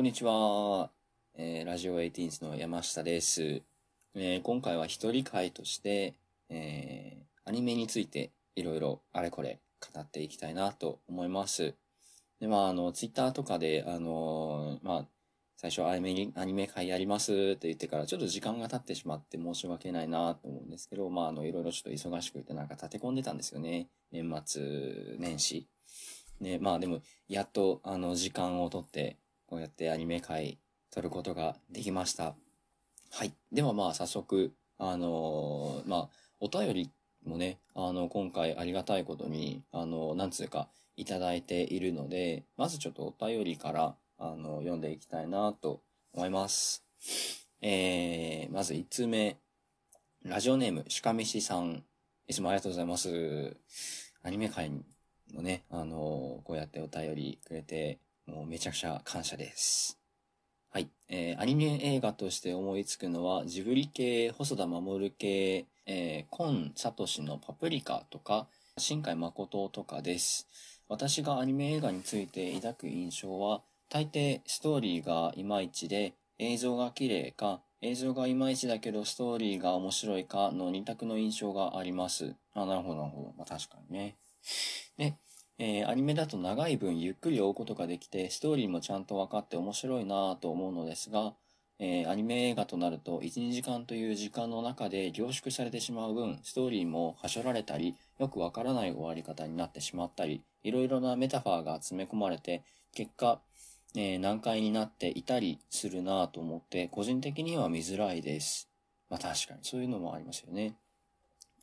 こんにちは。えー、ラジオ18の山下です。えー、今回は一人会として、えー、アニメについていろいろあれこれ語っていきたいなと思います。で、まあ、あの、ツイッターとかで、あのまあ、最初アニメ、アニメ会やりますって言ってからちょっと時間が経ってしまって申し訳ないなと思うんですけど、まあ、あの、いろいろちょっと忙しくてなんか立て込んでたんですよね。年末年始。ね、まあでも、やっと、あの、時間をとって、こうやってアニメ会撮ることができました。はい。ではまあ、早速、あのー、まあ、お便りもね、あの、今回ありがたいことに、あの、なんつうか、いただいているので、まずちょっとお便りから、あの、読んでいきたいなと思います。えー、まず1通目、ラジオネーム、しかめしさん、いつもありがとうございます。アニメ界のね、あの、こうやってお便りくれて、もうめちゃくちゃ感謝です。はい。えー、アニメ映画として思いつくのは、ジブリ系、細田守系、えー、コン・サトシのパプリカとか、新海誠とかです。私がアニメ映画について抱く印象は、大抵ストーリーがいまいちで、映像が綺麗か、映像がいまいちだけどストーリーが面白いかの二択の印象があります。あ、なるほど、なるほど。まあ確かにね。で、えー、アニメだと長い分ゆっくり追うことができて、ストーリーもちゃんと分かって面白いなぁと思うのですが、えー、アニメ映画となると1、2時間という時間の中で凝縮されてしまう分、ストーリーもはしょられたり、よくわからない終わり方になってしまったり、いろいろなメタファーが詰め込まれて、結果、えー、難解になっていたりするなぁと思って、個人的には見づらいです。まあ確かにそういうのもありますよね。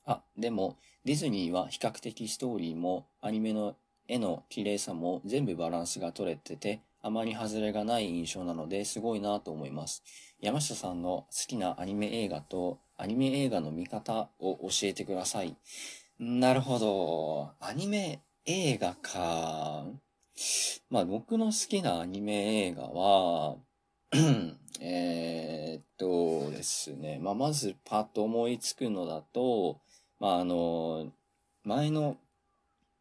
あ、でも、ディズニーは比較的ストーリーもアニメの絵の綺麗さも全部バランスが取れてて、あまり外れがない印象なのですごいなと思います。山下さんの好きなアニメ映画とアニメ映画の見方を教えてください。なるほど。アニメ映画か。まあ僕の好きなアニメ映画は、えっとですね。まあまずパッと思いつくのだと、まああの、前の、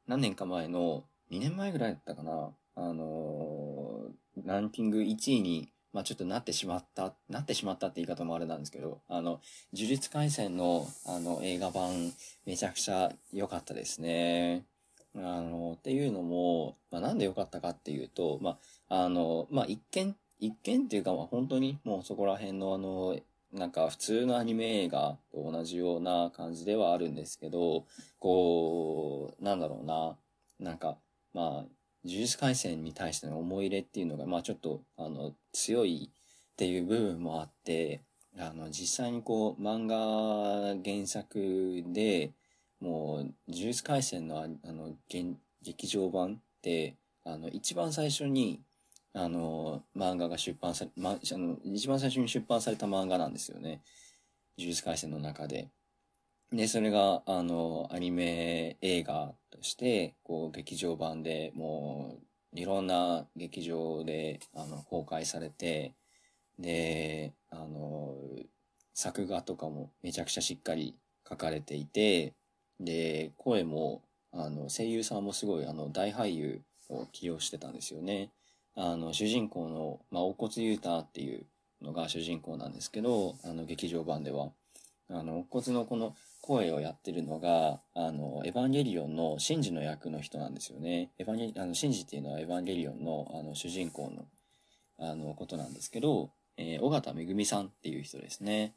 何年か前の、2年前ぐらいだったかな。あのランキング1位にまあちょっとなってしまった、なってしまったって言い方もあれなんですけど、あの、呪術廻戦のあの映画版めちゃくちゃ良かったですね。あの、っていうのも、まあなんで良かったかっていうと、まあ、あの、まあ一見、一見っていうかまあ本当にもうそこら辺のあの、なんか普通のアニメ映画と同じような感じではあるんですけど、こう、なんだろうな、なんか、まあ、呪術廻戦に対しての思い入れっていうのが、まあちょっと、あの、強いっていう部分もあって、あの、実際にこう、漫画原作で、もう、呪術廻戦の、あの、劇場版って、あの、一番最初に、あの、漫画が出版され、ま、あの、一番最初に出版された漫画なんですよね。呪術廻戦の中で。で、それが、あの、アニメ映画として、こう、劇場版でもう、いろんな劇場で、あの、公開されて、で、あの、作画とかもめちゃくちゃしっかり書かれていて、で、声も、あの、声優さんもすごい、あの、大俳優を起用してたんですよね。あの、主人公の、まあ、大骨ユータっていうのが主人公なんですけど、あの、劇場版では。あの、乙骨のこの声をやってるのが、あの、エヴァンゲリオンのシンジの役の人なんですよね。エヴァンゲリ、あの、シンジっていうのはエヴァンゲリオンの、あの、主人公の、あの、ことなんですけど、えー、尾形めぐみさんっていう人ですね。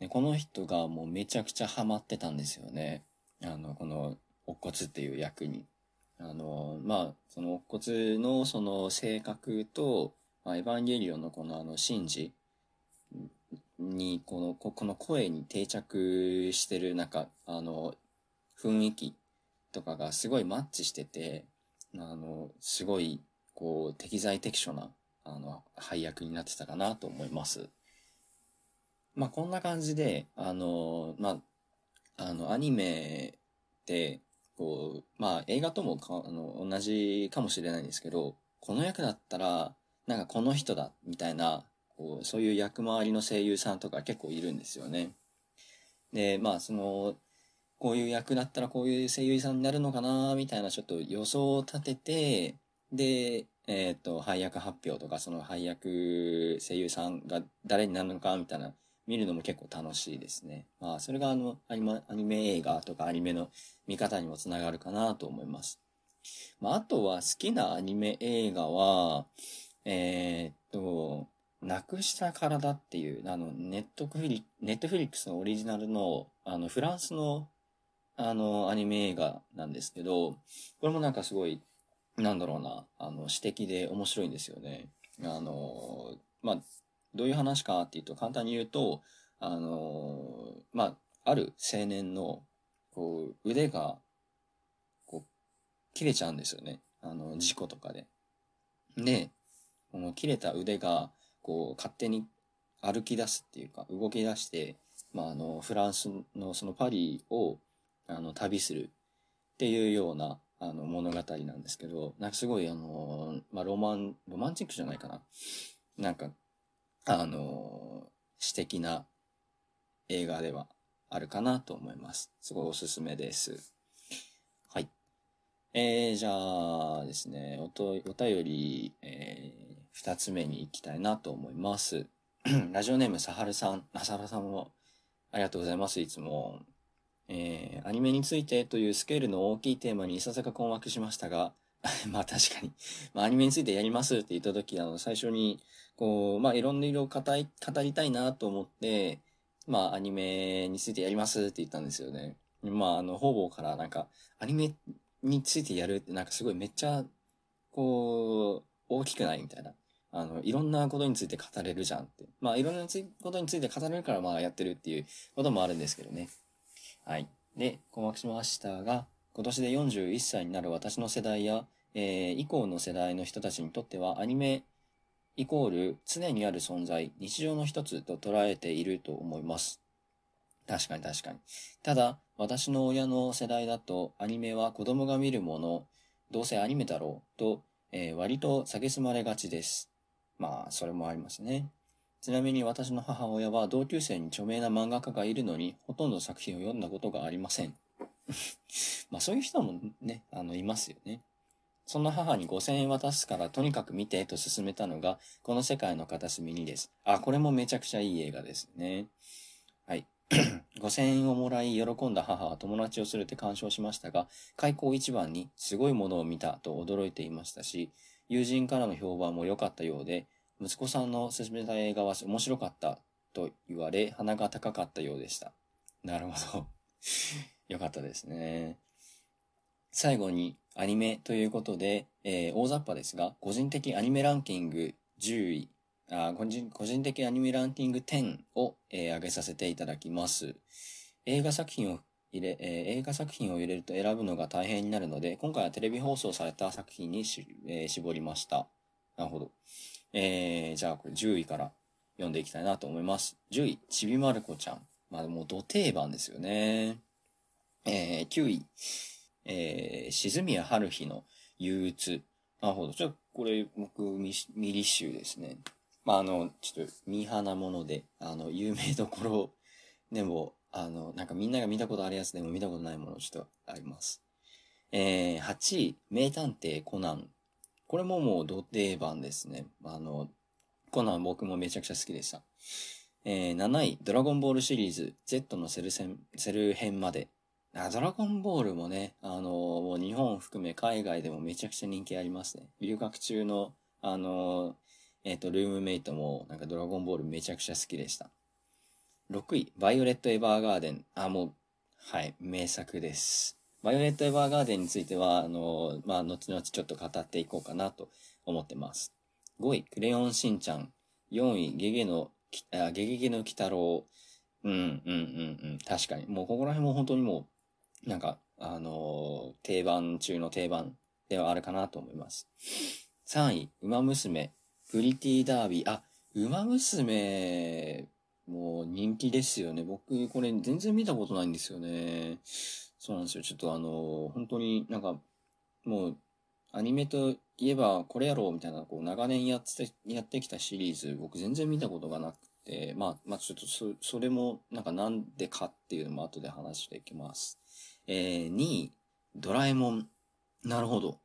でこの人がもうめちゃくちゃハマってたんですよね。あの、この、乙骨っていう役に。あの、まあ、その乙骨のその性格と、まあ、エヴァンゲリオンのこのあの、シンジに、この、この声に定着してる、なんか、あの、雰囲気とかがすごいマッチしてて、あの、すごい、こう、適材適所な、あの、配役になってたかなと思います。まあ、こんな感じで、あの、まあ、あの、アニメって、こう、まあ、映画ともかあの同じかもしれないんですけど、この役だったら、なんかこの人だ、みたいな、こう、そういう役回りの声優さんとか結構いるんですよね。で、まあ、その、こういう役だったらこういう声優さんになるのかな、みたいなちょっと予想を立てて、で、えっ、と、配役発表とか、その配役声優さんが誰になるのかみたいな、見るのも結構楽しいですね。まあ、それがあの、アニメ、アニメ映画とかアニメの見方にもつながるかなと思います。まあ、あとは好きなアニメ映画は、えー、っと、なくした体っていう、あの、ネットフリ、ネットフリックスのオリジナルの、あの、フランスの、あの、アニメ映画なんですけど、これもなんかすごい、なんだろうな、あの、詩的で面白いんですよね。あの、まあ、どういう話かっていうと、簡単に言うと、あの、まあ、ある青年の、こう、腕が、こう、切れちゃうんですよね。あの、事故とかで。で、この切れた腕が、こう、勝手に歩き出すっていうか、動き出して、まあ、あの、フランスのそのパリを、あの、旅するっていうような、あの、物語なんですけど、なんかすごい、あの、まあ、ロマン、ロマンチックじゃないかな。なんか、あの、詩的な映画ではあるかなと思います。すごいおすすめです。はい。えー、じゃあですね、おと、お便り、えー、二つ目に行きたいなと思います。ラジオネームサハルさん、サハルさんもありがとうございます、いつも。えー、アニメについてというスケールの大きいテーマにいささか困惑しましたが、まあ確かに、まあアニメについてやりますって言った時、あの、最初に、こう、まあいろんな色を語り、語りたいなと思って、まあアニメについてやりますって言ったんですよね。まああの、方々からなんか、アニメについてやるってなんかすごいめっちゃ、こう、大きくないみたいな。あの、いろんなことについて語れるじゃんって。まあいろんなことについて語れるからまあやってるっていうこともあるんですけどね。はい。で、困惑しましたが、今年で41歳になる私の世代や、えー、以降の世代の人たちにとっては、アニメイコール常にある存在、日常の一つと捉えていると思います。確かに確かに。ただ、私の親の世代だと、アニメは子供が見るもの、どうせアニメだろう、と、えー、割と蔑まれがちです。まあ、それもありますね。ちなみに私の母親は同級生に著名な漫画家がいるのに、ほとんど作品を読んだことがありません。まあそういう人もね、あの、いますよね。そんな母に5000円渡すからとにかく見てと勧めたのが、この世界の片隅にです。あ、これもめちゃくちゃいい映画ですね。はい。5000円をもらい喜んだ母は友達を連れて鑑賞しましたが、開口一番にすごいものを見たと驚いていましたし、友人からの評判も良かったようで、息子さんの勧めた映画は面白かったと言われ、鼻が高かったようでした。なるほど。よかったですね。最後にアニメということで、えー、大雑把ですが、個人的アニメランキング10位、あ個人個人的アニメランキング10を、えー、上げさせていただきます。映画作品を入れ、えー、映画作品を入れると選ぶのが大変になるので、今回はテレビ放送された作品にし、えー、絞りました。なるほど。えー、じゃあこれ10位から読んでいきたいなと思います。10位、ちびまる子ちゃん。まあもう土定番ですよね。えー、9位、えー、静宮春日の憂鬱。なるほど。ちょっとこれ僕ミリッシュですね。まああの、ちょっとミーハーなもので、あの、有名どころでも、あの、なんかみんなが見たことあるやつでも見たことないものちょっとあります。えー、8位、名探偵コナン。これももう土定番ですね。あの、コナン僕もめちゃくちゃ好きでした。えー、7位、ドラゴンボールシリーズ、Z のセル戦、セル編まで。ドラゴンボールもね、あのもう日本含め海外でもめちゃくちゃ人気ありますね。留学中の、あのえっ、ー、と、ルームメイトもなんかドラゴンボールめちゃくちゃ好きでした。6位、バイオレット・エヴァーガーデン。あ、もう、はい、名作です。バイオレット・エヴァーガーデンについては、あの、まあ、後々ちょっと語っていこうかなと思ってます。5位、クレヨンしんちゃん。4位、ゲゲの、あゲゲゲの鬼太郎。うん、うん、うん、うん。確かに。もうここら辺も本当にもう、なんか、あの定番中の定番ではあるかなと思います。3位、ウマ娘。プリティダービー。あ、ウマ娘、もう人気ですよね。僕、これ全然見たことないんですよね。そうなんですよ。ちょっとあの、本当になんか、もう、アニメといえばこれやろうみたいな、こう、長年やって、やってきたシリーズ、僕全然見たことがなくて、まあ、まあちょっとそ、それも、なんかなんでかっていうのも後で話していきます。えー、2位、ドラえもん。なるほど。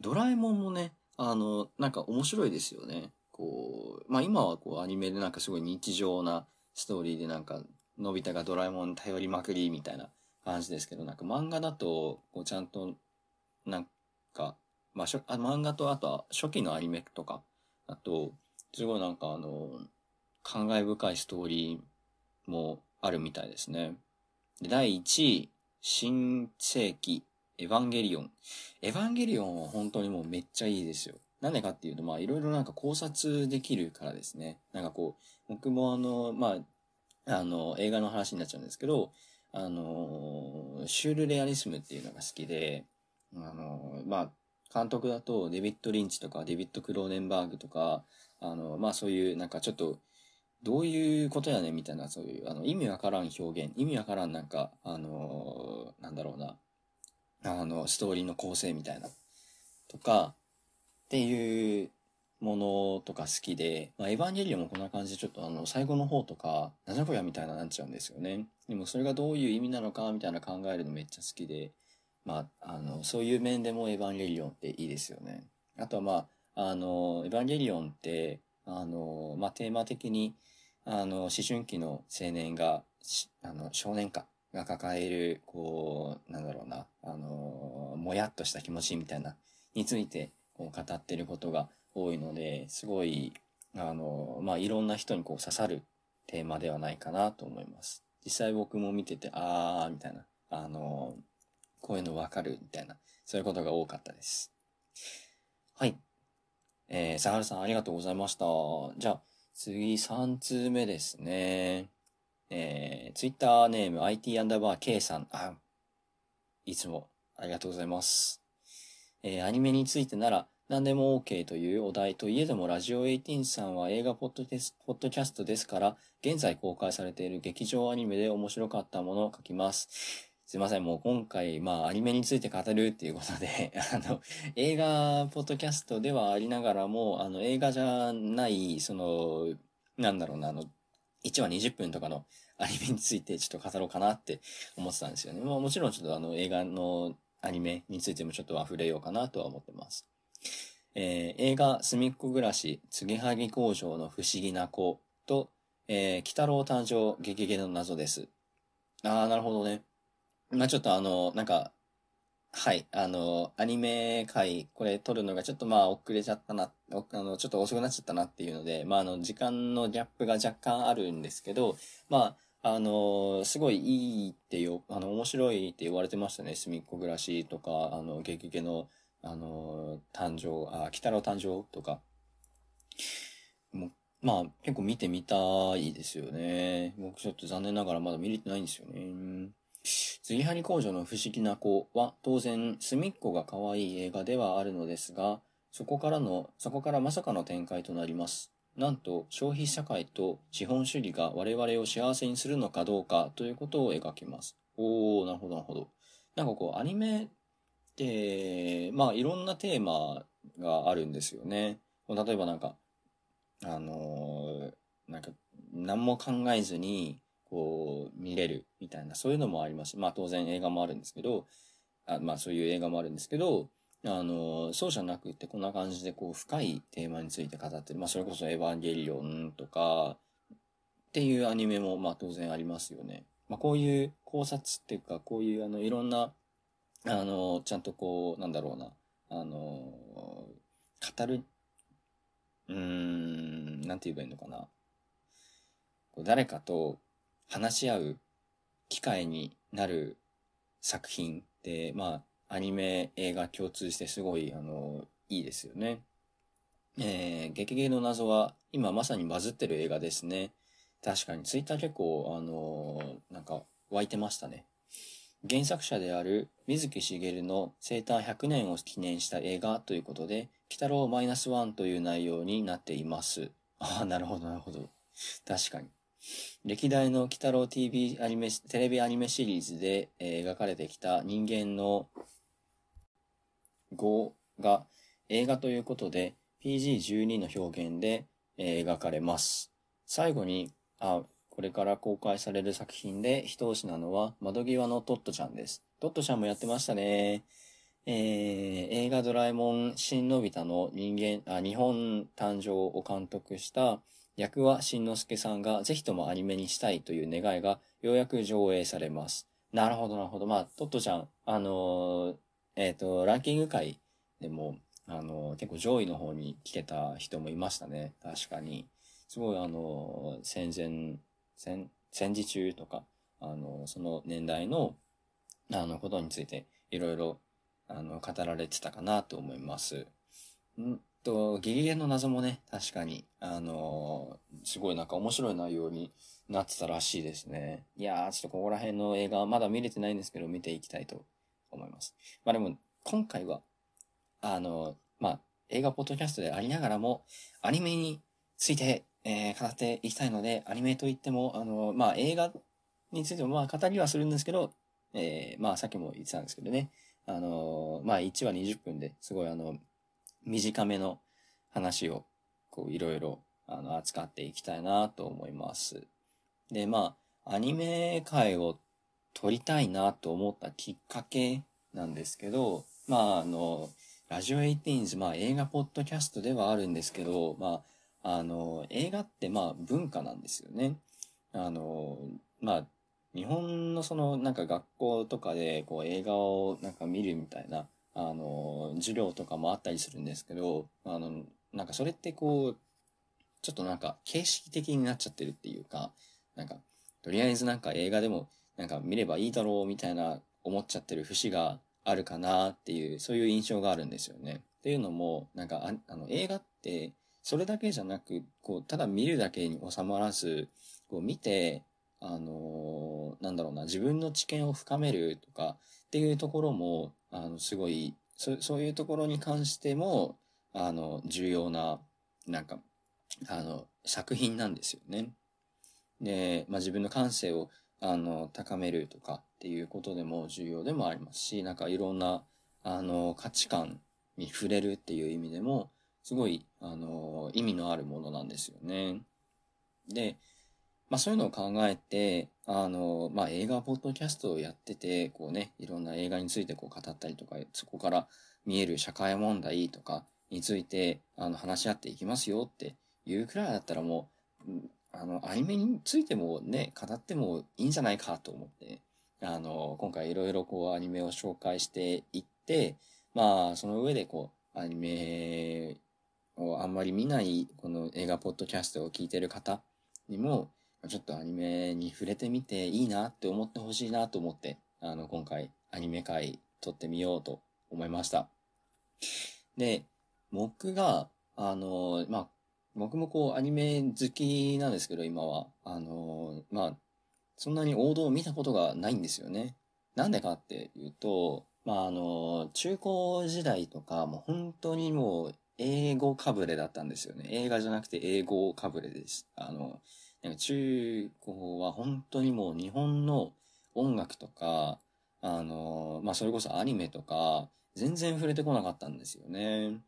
ドラえもんもね、あの、なんか面白いですよね。こう、まあ今はこうアニメでなんかすごい日常なストーリーでなんか、のび太がドラえもんに頼りまくりみたいな感じですけど、なんか漫画だと、こうちゃんと、なんか、まあ、しょあ漫画とあとは初期のアニメとか、あと、すごいなんかあの、感慨深いストーリーもあるみたいですね。で第1位、新世紀エヴァンゲリオン。エヴァンゲリオンは本当にもうめっちゃいいですよ。なんでかっていうと、まあいろいろなんか考察できるからですね。なんかこう、僕もあの、まあ、あの、映画の話になっちゃうんですけど、あの、シュールレアリスムっていうのが好きで、あの、まあ、監督だとデビッド・リンチとかデビッド・クローネンバーグとか、あの、まあそういうなんかちょっと、どういうことやねんみたいな、そういう、あの、意味わからん表現、意味わからんなんか、あの、なんだろうな、あの、ストーリーの構成みたいな、とか、っていうものとか好きで、まあ、エヴァンゲリオンもこんな感じでちょっとあの、最後の方とか、なじゃこやみたいななっちゃうんですよね。でもそれがどういう意味なのかみたいな考えるのめっちゃ好きで、まあ、あの、そういう面でもエヴァンゲリオンっていいですよね。あとはまあ、あの、エヴァンゲリオンって、あの、まあ、テーマ的に、あの、思春期の青年が、あの、少年か、が抱える、こう、なんだろうな、あの、もやっとした気持ちみたいな、について、こう、語ってることが多いので、すごい、あの、まあ、いろんな人にこう刺さるテーマではないかなと思います。実際僕も見てて、あー、みたいな、あの、こういうのわかる、みたいな、そういうことが多かったです。はい。えー、さはるさんありがとうございました。じゃあ、次3通目ですね。えー、ツイッターネーム IT アンダーバー K さん。あ、いつもありがとうございます。えー、アニメについてなら何でも OK というお題といえどもラジオ18さんは映画ポッドキャストですから現在公開されている劇場アニメで面白かったものを書きます。すいません、もう今回、まあ、アニメについて語るっていうことで、あの、映画、ポッドキャストではありながらも、あの、映画じゃない、その、なんだろうな、あの、1話20分とかのアニメについてちょっと語ろうかなって思ってたんですよね。まあ、もちろんちょっとあの、映画のアニメについてもちょっと溢れようかなとは思ってます。えー、映画、すみっこ暮らし、継ぎはぎ工場の不思議な子と、えー、鬼太郎誕生、ゲゲゲの謎です。ああ、なるほどね。まあちょっとあの、なんか、はい、あの、アニメ回、これ撮るのがちょっとまあ遅れちゃったな、あの、ちょっと遅くなっちゃったなっていうので、まああの、時間のギャップが若干あるんですけど、まあ、あの、すごいいいってよ、あの、面白いって言われてましたね。すみっこ暮らしとか、あの、ゲゲゲの、あの、誕生、あ、北の誕生とか。もまあ、結構見てみたいですよね。僕ちょっと残念ながらまだ見れてないんですよね。杉張工場の不思議な子は当然隅っこが可愛い映画ではあるのですが、そこからの、そこからまさかの展開となります。なんと消費社会と資本主義が我々を幸せにするのかどうかということを描きます。おー、なるほどなるほど。なんかこうアニメって、まあいろんなテーマがあるんですよね。例えばなんか、あのー、なんか何も考えずにこう、見れるみたいな、そういうのもあります。まあ当然映画もあるんですけど、あまあそういう映画もあるんですけど、あの、そうじゃなくてこんな感じでこう深いテーマについて語ってる。まあそれこそエヴァンゲリオンとか、っていうアニメもまあ当然ありますよね。まあこういう考察っていうか、こういうあのいろんな、あの、ちゃんとこう、なんだろうな、あの、語る、うーん、なんて言えばいいのかな。誰かと話し合う機会になる作品って、まあ、アニメ、映画共通してすごい、あの、いいですよね。えー、激ゲの謎は今まさにバズってる映画ですね。確かに、ツイッター結構、あのなんか、湧いてましたね。原作者である水木しげるの生誕100年を記念した映画ということで、鬼太郎マイナスワンという内容になっています。ああ、なるほど、なるほど。確かに。歴代の鬼太郎 TV アニメ、テレビアニメシリーズで、えー、描かれてきた人間の語が映画ということで PG12 の表現で、えー、描かれます。最後に、あ、これから公開される作品で一押しなのは窓際のトットちゃんです。トットちゃんもやってましたね。えー、映画ドラえもん新のび太の人間、あ、日本誕生を監督した役はしんのすけさんがぜひともアニメにしたいという願いがようやく上映されます。なるほど、なるほど。まあ、トットちゃん、あのー、えっ、ー、と、ランキング界でも、あのー、結構上位の方に来てた人もいましたね。確かに。すごい、あの戦前、戦、戦時中とか、あのその年代の、あの、ことについて、いろいろあの、語られてたかなと思います。ん？と、ギリギリの謎もね、確かに、あのー、すごいなんか面白い内容になってたらしいですね。いやー、ちょっとここら辺の映画はまだ見れてないんですけど、見ていきたいと思います。まあでも、今回は、あのー、まあ、映画ポッドキャストでありながらも、アニメについて、えー、語っていきたいので、アニメといっても、あのー、まあ、映画についても、まあ、語りはするんですけど、えー、まあ、さっきも言ってたんですけどね、あのまあ、1話20分ですごいあの、短めの話を、こう、いろいろ、あの、扱っていきたいなと思います。で、まあ、アニメ界を撮りたいなと思ったきっかけなんですけど、まあ、あの、ラジオエイティーンズ、まあ、映画ポッドキャストではあるんですけど、まあ、あの、映画ってまあ、文化なんですよね。あの、まあ、日本のそのなんか学校とかでこう映画をなんか見るみたいな、あの、授業とかもあったりするんですけど、あの、なんかそれってこう、ちょっとなんか形式的になっちゃってるっていうか、なんか、とりあえずなんか映画でもなんか見ればいいだろうみたいな思っちゃってる節があるかなっていう、そういう印象があるんですよね。っていうのも、なんかああの映画ってそれだけじゃなく、こう、ただ見るだけに収まらず、こう見て、あのー、なんだろうな、自分の知見を深めるとかっていうところも、あの、すごい、そそういうところに関しても、あの、重要な、なんか、あの、作品なんですよね。で、まあ、自分の感性を、あの、高めるとかっていうことでも重要でもありますし、なんかいろんな、あの、価値観に触れるっていう意味でも、すごい、あの、意味のあるものなんですよね。で、まあそういうのを考えて、あの、まあ映画ポッドキャストをやってて、こうね、いろんな映画についてこう語ったりとか、そこから見える社会問題とかについて、あの、話し合っていきますよっていうくらいだったらもう、あの、アニメについてもね、語ってもいいんじゃないかと思って、あの、今回いろいろこうアニメを紹介していって、まあ、その上でこう、アニメをあんまり見ない、この映画ポッドキャストを聞いてる方にも、ちょっとアニメに触れてみていいなって思ってほしいなと思って、あの、今回アニメ界撮ってみようと思いました。で、僕が、あの、まあ、僕もこうアニメ好きなんですけど、今は。あの、まあ、そんなに王道を見たことがないんですよね。なんでかっていうと、まあ、あの、中高時代とか、もう本当にもう英語かぶれだったんですよね。映画じゃなくて英語かぶれです。あの、中高は本当にもう日本の音楽とか、あの、まあ、それこそアニメとか、全然触れてこなかったんですよね。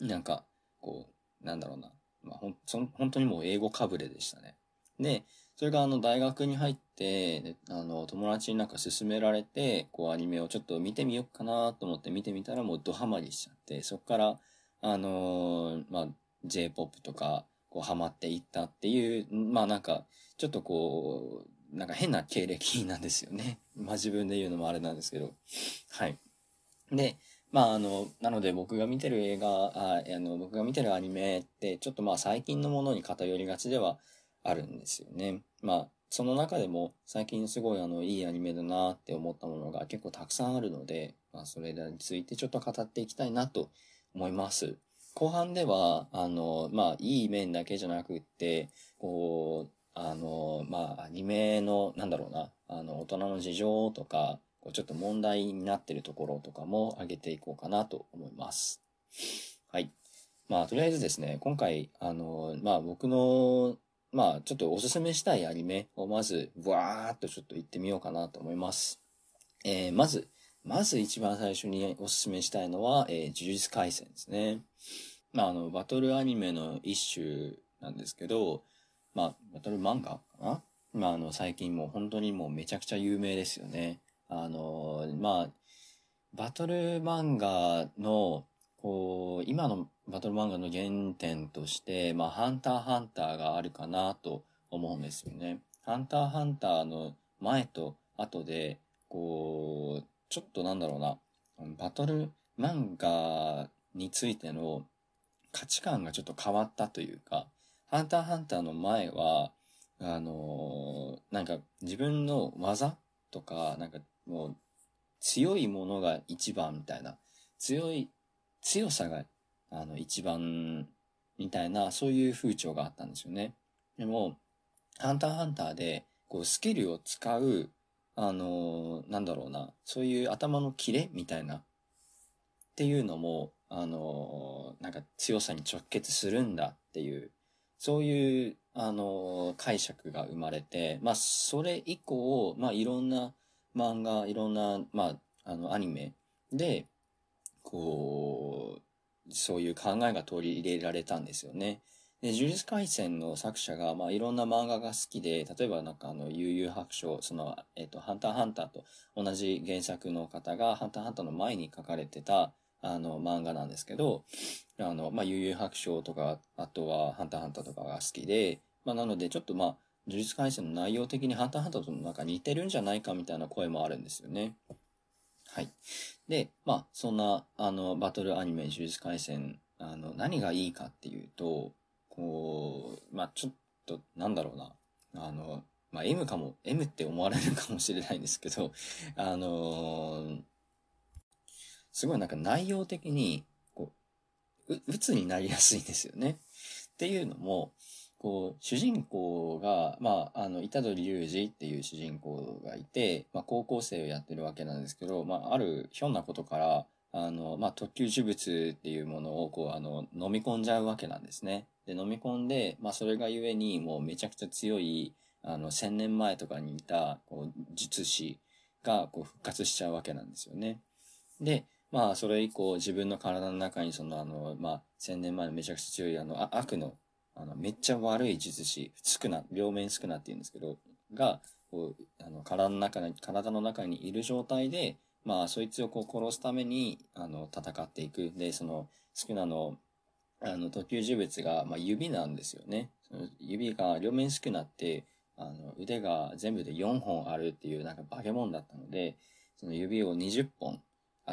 なんか、こう、なんだろうな。まあ、ほん、そ本当にもう英語かぶれでしたね。で、それがあの大学に入って、あの友達になんか勧められて、こうアニメをちょっと見てみようかなと思って見てみたらもうドハマりしちゃって、そっから、あのー、まあ、J-POP とか、こうハマっていったっていう、まあなんか、ちょっとこう、なんか変な経歴なんですよね。まあ自分で言うのもあれなんですけど。はい。で、まああの、なので僕が見てる映画、ああの、僕が見てるアニメって、ちょっとまあ最近のものに偏りがちではあるんですよね。まあ、その中でも最近すごいあの、いいアニメだなって思ったものが結構たくさんあるので、まあそれについてちょっと語っていきたいなと思います。後半では、あの、まあ、いい面だけじゃなくって、こう、あの、まあ、アニメの、なんだろうな、あの、大人の事情とか、こうちょっと問題になってるところとかも上げていこうかなと思います。はい。まあ、とりあえずですね、今回、あの、まあ、僕の、まあ、ちょっとおすすめしたいアニメをまず、ブワーっとちょっと言ってみようかなと思います。えー、まず、まず一番最初にお勧めしたいのは、えー、呪術廻戦ですね。まあ、あの、バトルアニメの一種なんですけど、まあ、バトル漫画かな？まあ、あの、最近もう本当にもうめちゃくちゃ有名ですよね。あの、まあ、バトル漫画の、こう、今のバトル漫画の原点として、まあ、ハンターハンターがあるかなと思うんですよね。ハンターハンターの前と後で、こう、ちょっとなんだろうな、バトル漫画についての価値観がちょっと変わったというか、ハンターハンターの前は、あのーなんか自分の技とか、なんかもう強いものが一番みたいな、強い、強さがあの一番みたいな、そういう風潮があったんですよね。でも、ハンターハンターで、こうスキルを使う、あのなんだろうな、そういう頭のキレみたいな、っていうのも、あのなんか強さに直結するんだっていう、そういう、あの解釈が生まれて、まあ、それ以降、まあ、いろんな漫画、いろんな、まあ、あの、アニメで、こう、そういう考えが取り入れられたんですよね。で、呪術廻戦の作者が、まあ、いろんな漫画が好きで、例えばなんかあの、悠々白書、その、えっ、と、ハンターハンターと同じ原作の方が、ハンターハンターの前に書かれてた、あの、漫画なんですけど、あの、まあ、悠々白書とか、あとは、ハンターハンターとかが好きで、まあ、なので、ちょっとまあ、呪術廻戦の内容的にハンターハンターとなんか似てるんじゃないかみたいな声もあるんですよね。はい。で、まあ、そんな、あの、バトルアニメ、呪術廻戦、あの、何がいいかっていうと、こう、まあ、ちょっと、なんだろうな。あの、まあ、M かも、M って思われるかもしれないんですけど、あのーすごいなんか内容的に、こう、う、鬱になりやすいんですよね。っていうのも、こう、主人公が、まあ、あの、虎杖隆二っていう主人公がいて、まあ、高校生をやってるわけなんですけど、まあ、あるひょんなことから、あの、まあ、特級呪物っていうものを、こう、あの、飲み込んじゃうわけなんですね。で、飲み込んで、まあ、それがゆえに、もうめちゃくちゃ強い、あの、千年前とかにいた、こう、術師が、こう、復活しちゃうわけなんですよね。で、まあ、それ以降、自分の体の中に、その、あの、まあ、千年前のめちゃくちゃ強い、あの、あ悪の、あの、めっちゃ悪い術師、スクナ、両面スクナって言うんですけど、が、こう、あの、体の中に、体の中にいる状態で、まあ、そいつをこう殺すために、あの、戦っていく。で、その、スクナの、あの、特級呪物が、まあ、指なんですよね。指が両面スクナって、あの、腕が全部で4本あるっていう、なんか化け物だったので、その指を20本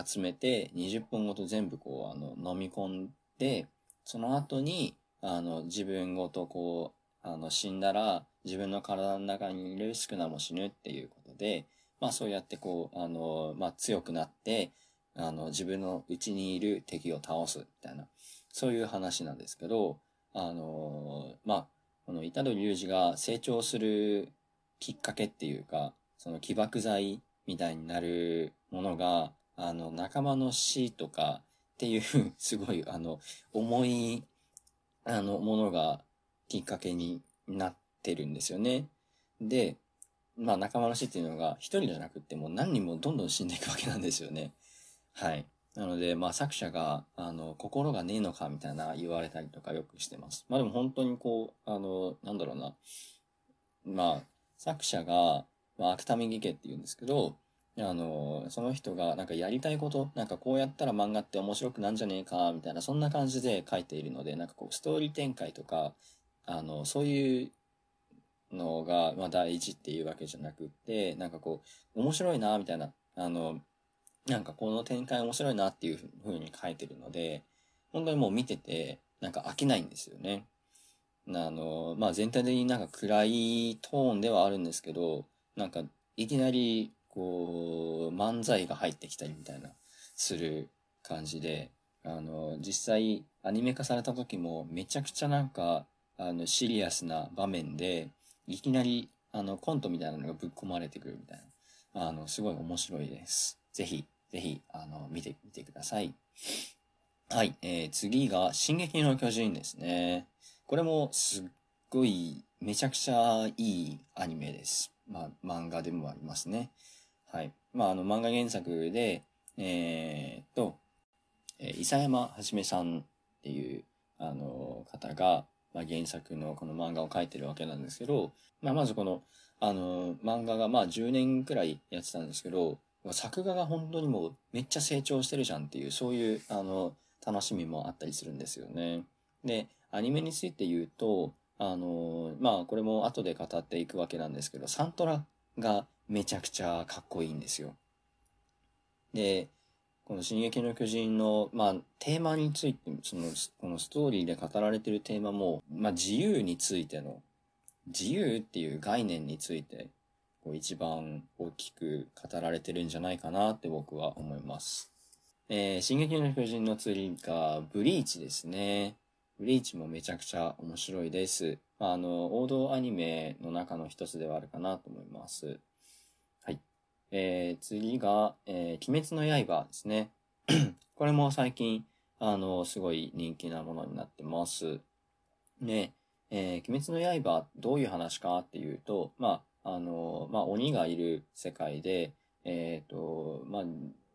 集めて、20本ごと全部こう、あの、飲み込んで、その後に、あの、自分ごとこう、あの、死んだら、自分の体の中にいるスクナも死ぬっていうことで、まあそうやってこう、あの、まあ強くなって、あの、自分の内にいる敵を倒すみたいな、そういう話なんですけど、あの、まあ、この板戸隆二が成長するきっかけっていうか、その起爆剤みたいになるものが、あの、仲間の死とかっていう、すごい、あの、重い、あの、ものがきっかけになってるんですよね。で、まあ仲間の死っていうのが一人じゃなくってもう何人もどんどん死んでいくわけなんですよね。はい。なので、まあ作者が、あの、心がねえのかみたいな言われたりとかよくしてます。まあでも本当にこう、あの、なんだろうな。まあ、作者が、まあ、芥見義家って言うんですけど、あの、その人がなんかやりたいこと、なんかこうやったら漫画って面白くなんじゃねえか、みたいな、そんな感じで書いているので、なんかこう、ストーリー展開とか、あの、そういうのが、まあ大事っていうわけじゃなくって、なんかこう、面白いな、みたいな、あの、なんかこの展開面白いなっていうふうに書いてるので、本当にもう見てて、なんか飽きないんですよね。あの、まあ全体的になんか暗いトーンではあるんですけど、なんかいきなりこう漫才が入ってきたりみたいなする感じで、あの、実際アニメ化された時もめちゃくちゃなんかあのシリアスな場面で、いきなりあのコントみたいなのがぶっ込まれてくるみたいな、あの、すごい面白いです。ぜひ、ぜひ、あの、見てみてください。はい、えー、次が、進撃の巨人ですね。これもすっごい、めちゃくちゃいいアニメです。まあ、漫画でもありますね。はい。まあ、あの、漫画原作で、えーっと、えー、伊佐山はじめさんっていう、あの、方が、まあ、原作のこの漫画を描いてるわけなんですけど、まあ、まずこの、あの、漫画がまあ10年くらいやってたんですけど、作画が本当にもうめっちゃ成長してるじゃんっていう、そういう、あの、楽しみもあったりするんですよね。で、アニメについて言うと、あの、まあ、これも後で語っていくわけなんですけど、サントラがめちゃくちゃかっこいいんですよ。で、この進撃の巨人の、まあ、テーマについて、その、このストーリーで語られてるテーマも、まあ、自由についての、自由っていう概念について、こう一番大きく語られてるんじゃないかなって僕は思います。えー、進撃の巨人の釣りが、ブリーチですね。ブリーチもめちゃくちゃ面白いです。まあ、あの、王道アニメの中の一つではあるかなと思います。はい。えー、次が、えー、鬼滅の刃ですね。これも最近、あの、すごい人気なものになってます。ね、えー、鬼滅の刃、どういう話かっていうと、まあ、あの、まあ、鬼がいる世界で、えっ、ー、と、まあ、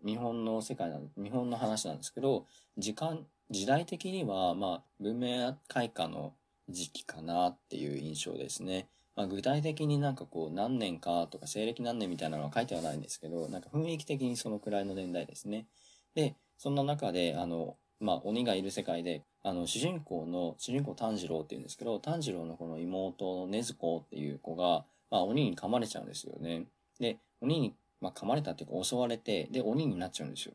日本の世界なん、日本の話なんですけど、時間、時代的には、まあ、文明開化の時期かなっていう印象ですね。まあ、具体的になんかこう何年かとか西暦何年みたいなのは書いてはないんですけど、なんか雰囲気的にそのくらいの年代ですね。で、そんな中で、あの、まあ、鬼がいる世界で、あの、主人公の、主人公炭治郎って言うんですけど、炭治郎のこの妹の禰豆子っていう子が、まあ、鬼に噛まれちゃうんですよね。で、鬼に、まあ、噛まれたっていうか襲われて、で、鬼になっちゃうんですよ。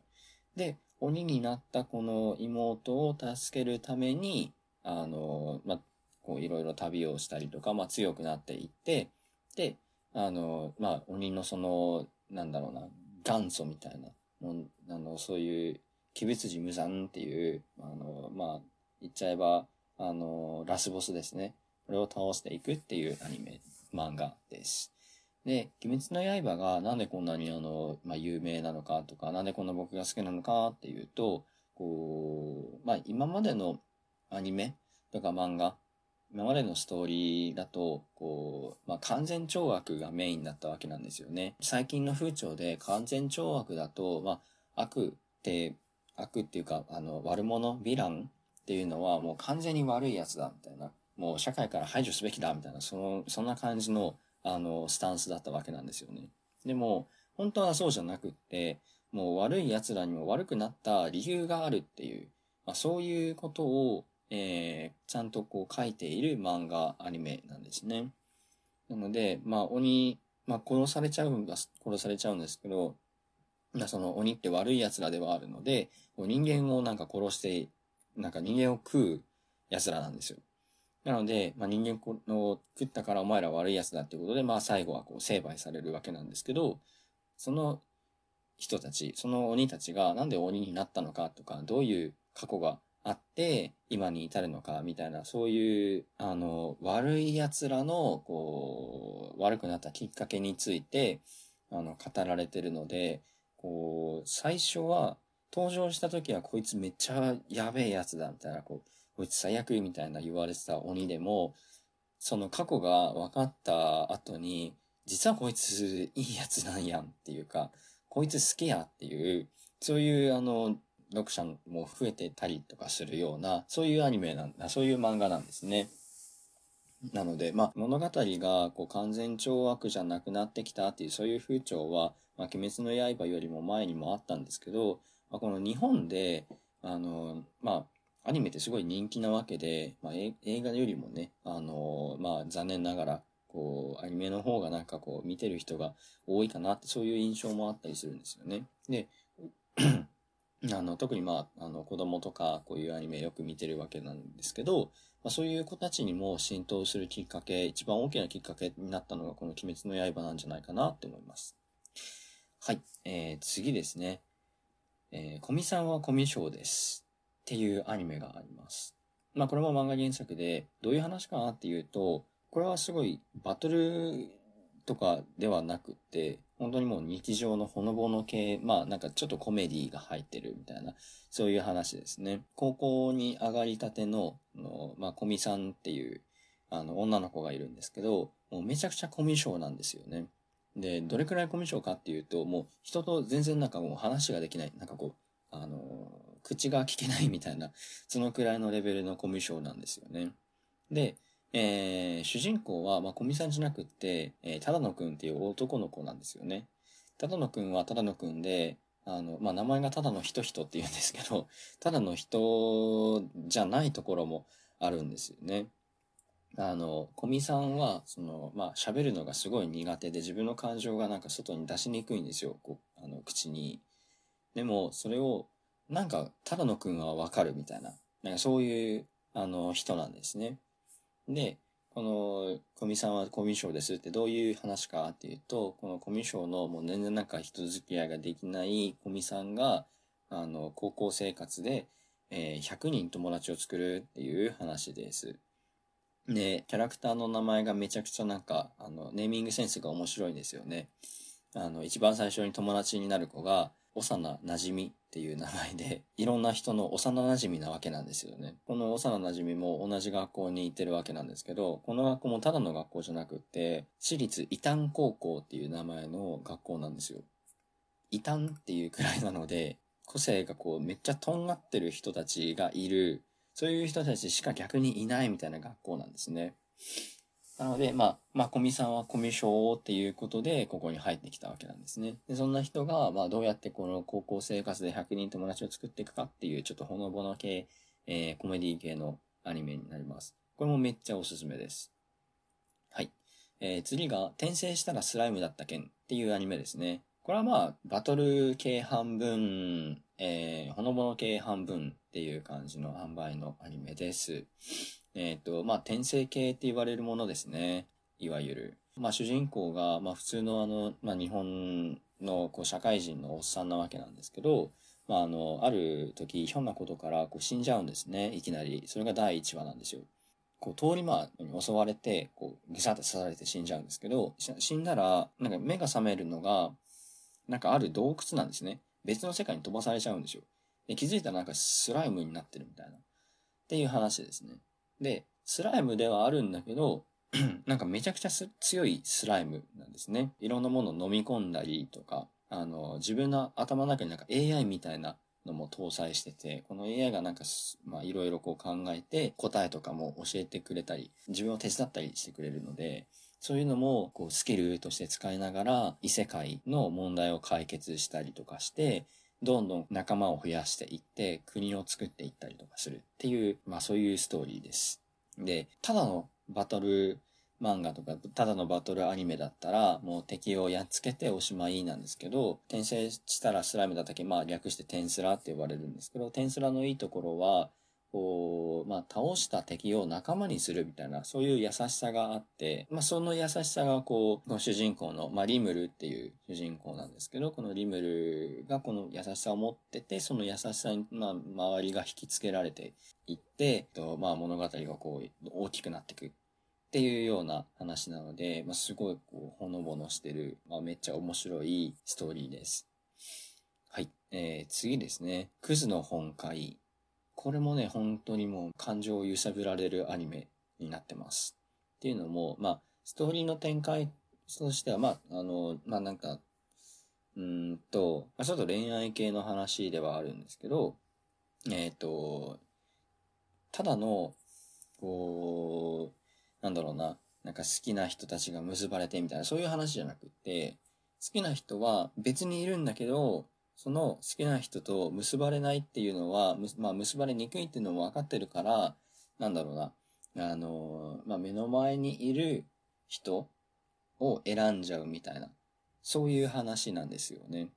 で、鬼になったこの妹を助けるために、あの、まあ、こういろいろ旅をしたりとか、まあ強くなっていって、で、あの、まあ鬼のその、なんだろうな、元祖みたいな、もあの、そういう、鬼物寺無惨っていう、あの、まあ、言っちゃえば、あの、ラスボスですね。これを倒していくっていうアニメ、漫画です。で、鬼滅の刃がなんでこんなにあの、まあ、有名なのかとか、なんでこんな僕が好きなのかっていうと、こう、まあ、今までのアニメとか漫画、今までのストーリーだと、こう、まあ、完全懲悪がメインだったわけなんですよね。最近の風潮で完全懲悪だと、まあ、悪って、悪っていうか、あの、悪者、ヴィランっていうのはもう完全に悪いやつだ、みたいな。もう社会から排除すべきだ、みたいな、その、そんな感じの、あの、スタンスだったわけなんですよね。でも、本当はそうじゃなくって、もう悪い奴らにも悪くなった理由があるっていう、まあ、そういうことを、えー、ちゃんとこう書いている漫画、アニメなんですね。なので、まあ鬼、まあ殺されちゃうんだ、殺されちゃうんですけど、まあその鬼って悪い奴らではあるので、人間をなんか殺して、なんか人間を食う奴らなんですよ。なので、まあ、人間を食ったからお前ら悪い奴だってことで、まあ最後はこう成敗されるわけなんですけど、その人たち、その鬼たちがなんで鬼になったのかとか、どういう過去があって、今に至るのか、みたいな、そういう、あの、悪い奴らの、こう、悪くなったきっかけについて、あの、語られてるので、こう、最初は、登場した時はこいつめっちゃやべえやつだ、みたいな、こう、こいつ最悪みたいな言われてた鬼でも、その過去が分かった後に、実はこいついいやつなんやんっていうか、こいつ好きやっていう、そういうあの、読者も増えてたりとかするような、そういうアニメなんだ、そういう漫画なんですね。なので、まあ、物語がこう完全懲悪じゃなくなってきたっていう、そういう風潮は、まあ、鬼滅の刃よりも前にもあったんですけど、まあ、この日本で、あの、まあ、アニメってすごい人気なわけで、まあ、映画よりもね、あの、まあ、残念ながら、こう、アニメの方がなんかこう、見てる人が多いかなって、そういう印象もあったりするんですよね。で、あの、特にまあ、あの、子供とか、こういうアニメよく見てるわけなんですけど、まあ、そういう子たちにも浸透するきっかけ、一番大きなきっかけになったのが、この鬼滅の刃なんじゃないかなって思います。はい。えー、次ですね。えー、コミさんはコミショウです。っていうアニメがあります。まあ、これも漫画原作で、どういう話かなっていうと、これはすごいバトルとかではなくって、本当にもう日常のほのぼの系、まあなんかちょっとコメディが入ってるみたいな、そういう話ですね。高校に上がりたての、のまあコミさんっていう、あの女の子がいるんですけど、もうめちゃくちゃコミュ障なんですよね。で、どれくらいコミュ障かっていうと、もう人と全然なんかもう話ができない。なんかこう、あの、口が聞けないみたいな、そのくらいのレベルのコミュ障なんですよね。で、えー、主人公は、まあ、小見さんじゃなくって、えー、ただのくんっていう男の子なんですよね。只野くんは只野くんで、あの、まあ、名前がただの人人って言うんですけど、ただの人じゃないところもあるんですよね。あの、小見さんは、その、まあ、喋るのがすごい苦手で、自分の感情がなんか外に出しにくいんですよ。こう、あの、口に。でも、それを、なんか、ただのくんはわかるみたいな。なんかそういう、あの、人なんですね。で、この、コミさんはコミュ障ですってどういう話かっていうと、このコミュ障のもう全然なんか人付き合いができないコミさんが、あの、高校生活で、えー、100人友達を作るっていう話です。で、キャラクターの名前がめちゃくちゃなんか、あの、ネーミングセンスが面白いんですよね。あの、一番最初に友達になる子が、幼馴染みっていう名前で、いろんな人の幼馴染なわけなんですよね。この幼馴染みも同じ学校に行ってるわけなんですけど、この学校もただの学校じゃなくって、私立伊丹高校っていう名前の学校なんですよ。伊丹っていうくらいなので、個性がこうめっちゃとんがってる人たちがいる、そういう人たちしか逆にいないみたいな学校なんですね。なので、まあ、まあ、コミさんはコミュ障っていうことで、ここに入ってきたわけなんですね。で、そんな人が、まあ、どうやってこの高校生活で100人友達を作っていくかっていう、ちょっとほのぼの系、えー、コメディ系のアニメになります。これもめっちゃおすすめです。はい。えー、次が、転生したらスライムだった件っていうアニメですね。これはまあ、バトル系半分、えー、ほのぼの系半分っていう感じの販売のアニメです。えっ、ー、と、まあ、転生系って言われるものですね。いわゆる。まあ、主人公が、まあ、普通のあの、まあ、日本の、こう、社会人のおっさんなわけなんですけど、まあ、あの、ある時、ひょんなことから、こう、死んじゃうんですね。いきなり。それが第1話なんですよ。こう、通り魔に襲われて、こう、ぐさって刺されて死んじゃうんですけど、死んだら、なんか目が覚めるのが、なんかある洞窟なんですね。別の世界に飛ばされちゃうんですよ。で気づいたらなんかスライムになってるみたいな。っていう話ですね。で、スライムではあるんだけど、なんかめちゃくちゃ強いスライムなんですね。いろんなものを飲み込んだりとか、あの、自分の頭の中になんか AI みたいなのも搭載してて、この AI がなんか、まあいろいろこう考えて、答えとかも教えてくれたり、自分を手伝ったりしてくれるので、そういうのもこうスキルとして使いながら異世界の問題を解決したりとかして、どんどん仲間を増やしていって、国を作っていったりとかするっていう、まあそういうストーリーです。で、ただのバトル漫画とか、ただのバトルアニメだったら、もう敵をやっつけておしまいなんですけど、転生したらスライムだったけ、まあ略してテンスラって呼ばれるんですけど、テンスラのいいところは、こう、まあ、倒した敵を仲間にするみたいな、そういう優しさがあって、まあ、その優しさがこう、この主人公の、まあ、リムルっていう主人公なんですけど、このリムルがこの優しさを持ってて、その優しさに、まあ、周りが引きつけられていって、とまあ、物語がこう、大きくなっていくっていうような話なので、まあ、すごいこう、ほのぼのしてる、まあ、めっちゃ面白いストーリーです。はい。えー、次ですね。クズの本会。これもね、本当にもう感情を揺さぶられるアニメになってます。っていうのも、まあ、ストーリーの展開としては、まあ、あの、まあなんか、うんと、まあ、ちょっと恋愛系の話ではあるんですけど、えっ、ー、と、ただの、こう、なんだろうな、なんか好きな人たちが結ばれてみたいな、そういう話じゃなくて、好きな人は別にいるんだけど、その好きな人と結ばれないっていうのは、まあ、結ばれにくいっていうのも分かってるから、なんだろうな。あの、まあ、目の前にいる人を選んじゃうみたいな、そういう話なんですよね。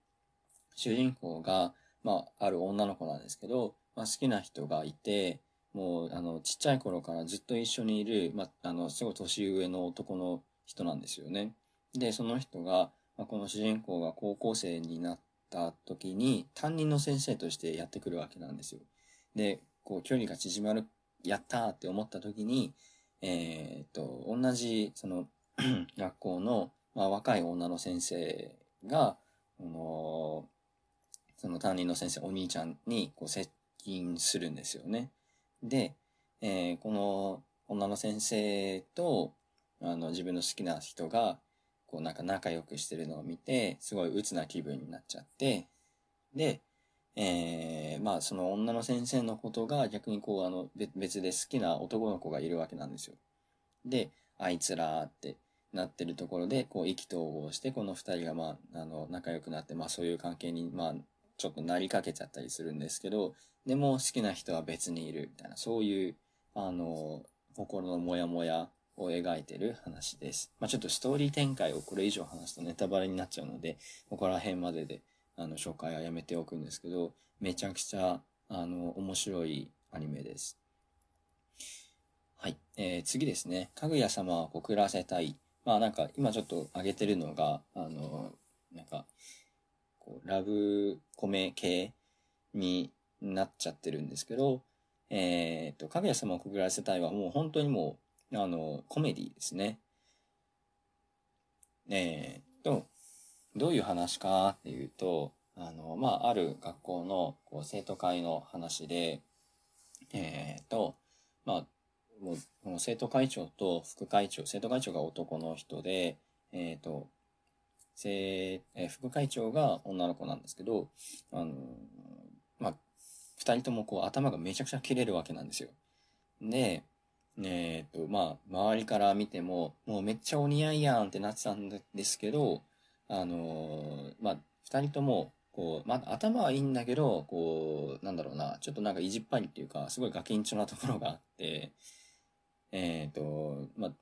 主人公が、まあ、ある女の子なんですけど、まあ、好きな人がいて、もう、あの、ちっちゃい頃からずっと一緒にいる、まあ、あの、すごい年上の男の人なんですよね。で、その人が、まあ、この主人公が高校生になった時に担任の先生としてやってくるわけなんですよ。で、こう距離が縮まる、やったーって思った時に、えー、っと、同じその 学校の、まあ、若い女の先生が、あのその担任の先生、お兄ちゃんにこう接近するんですよね。で、えー、この女の先生と、あの、自分の好きな人が、こうなんか仲良くしてるのを見て、すごい鬱な気分になっちゃって、で、えー、まあその女の先生のことが逆にこうあの別で好きな男の子がいるわけなんですよ。で、あいつらって、なってるところで、こう、意気投合して、この二人が、まあ、あの、仲良くなって、まあ、そういう関係に、まあ、ちょっとなりかけちゃったりするんですけど、でも、好きな人は別にいる、みたいな、そういう、あの、心のモヤモヤを描いてる話です。まあ、ちょっとストーリー展開をこれ以上話すとネタバレになっちゃうので、ここら辺までで、あの、紹介はやめておくんですけど、めちゃくちゃ、あの、面白いアニメです。はい。えー、次ですね。かぐや様は告らせたい。まあなんか、今ちょっと挙げてるのが、あの、なんか、こう、ラブコメ系になっちゃってるんですけど、えっ、と、かぐや様を告らせたいはもう本当にもう、あの、コメディですね。えー、と、どういう話かっていうと、あの、まあ、ある学校のこう生徒会の話で、えっ、ー、と、まあ、もう、もう生徒会長と副会長、生徒会長が男の人で、えっ、ー、と、せえー、副会長が女の子なんですけど、あの、まあ、二人ともこう頭がめちゃくちゃ切れるわけなんですよ。で、えっ、と、まあ、周りから見ても、もうめっちゃお似合いやんってなってたんですけど、あのまあ、二人とも、こう、まあ、頭はいいんだけど、こう、なんだろうな、ちょっとなんか意地っぱりっていうか、すごいガキンチョなところがあって、えっ、と、まあ、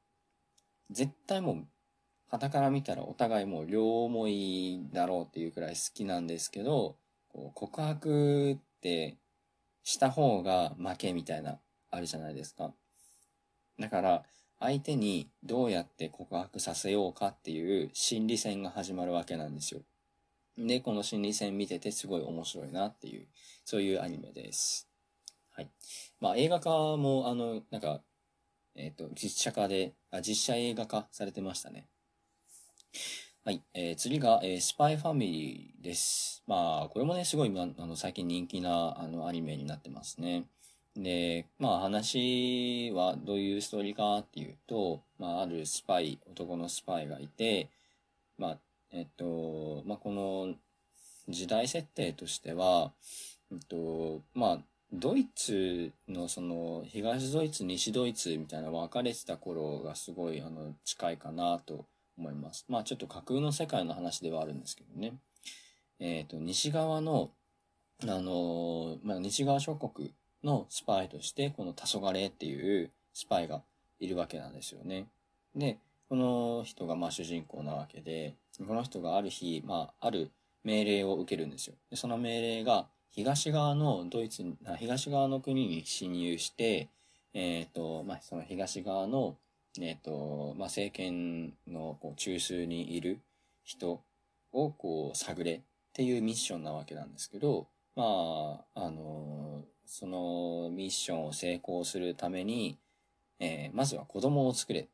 絶対もう、旗から見たらお互いもう両思いだろうっていうくらい好きなんですけど、こう告白ってした方が負けみたいな、あるじゃないですか。だから、相手にどうやって告白させようかっていう心理戦が始まるわけなんですよ。で、この心理戦見ててすごい面白いなっていう、そういうアニメです。はい。まあ映画化も、あの、なんか、えっ、ー、と、実写化で、あ、実写映画化されてましたね。はい。えー、次が、えー、スパイファミリーです。まあ、これもね、すごい、あの、最近人気な、あの、アニメになってますね。で、まあ、話はどういうストーリーかっていうと、まあ、あるスパイ、男のスパイがいて、まあ、えっと、まあ、この時代設定としては、えっと、まあ、ドイツのその東ドイツ、西ドイツみたいな分かれてた頃がすごいあの近いかなと思います。まあちょっと架空の世界の話ではあるんですけどね。えっ、と、西側の、あの、まあ西側諸国のスパイとしてこの黄昏っていうスパイがいるわけなんですよね。で、この人がまあ主人公なわけで、この人がある日、まあ、ある命令を受けるんですよ。でその命令が、東側のドイツ、東側の国に侵入して、えっ、ー、と、まあ、その東側の、えっ、ー、と、まあ、政権のこう中枢にいる人をこう探れっていうミッションなわけなんですけど、まあ、あの、そのミッションを成功するために、えー、まずは子供を作れっ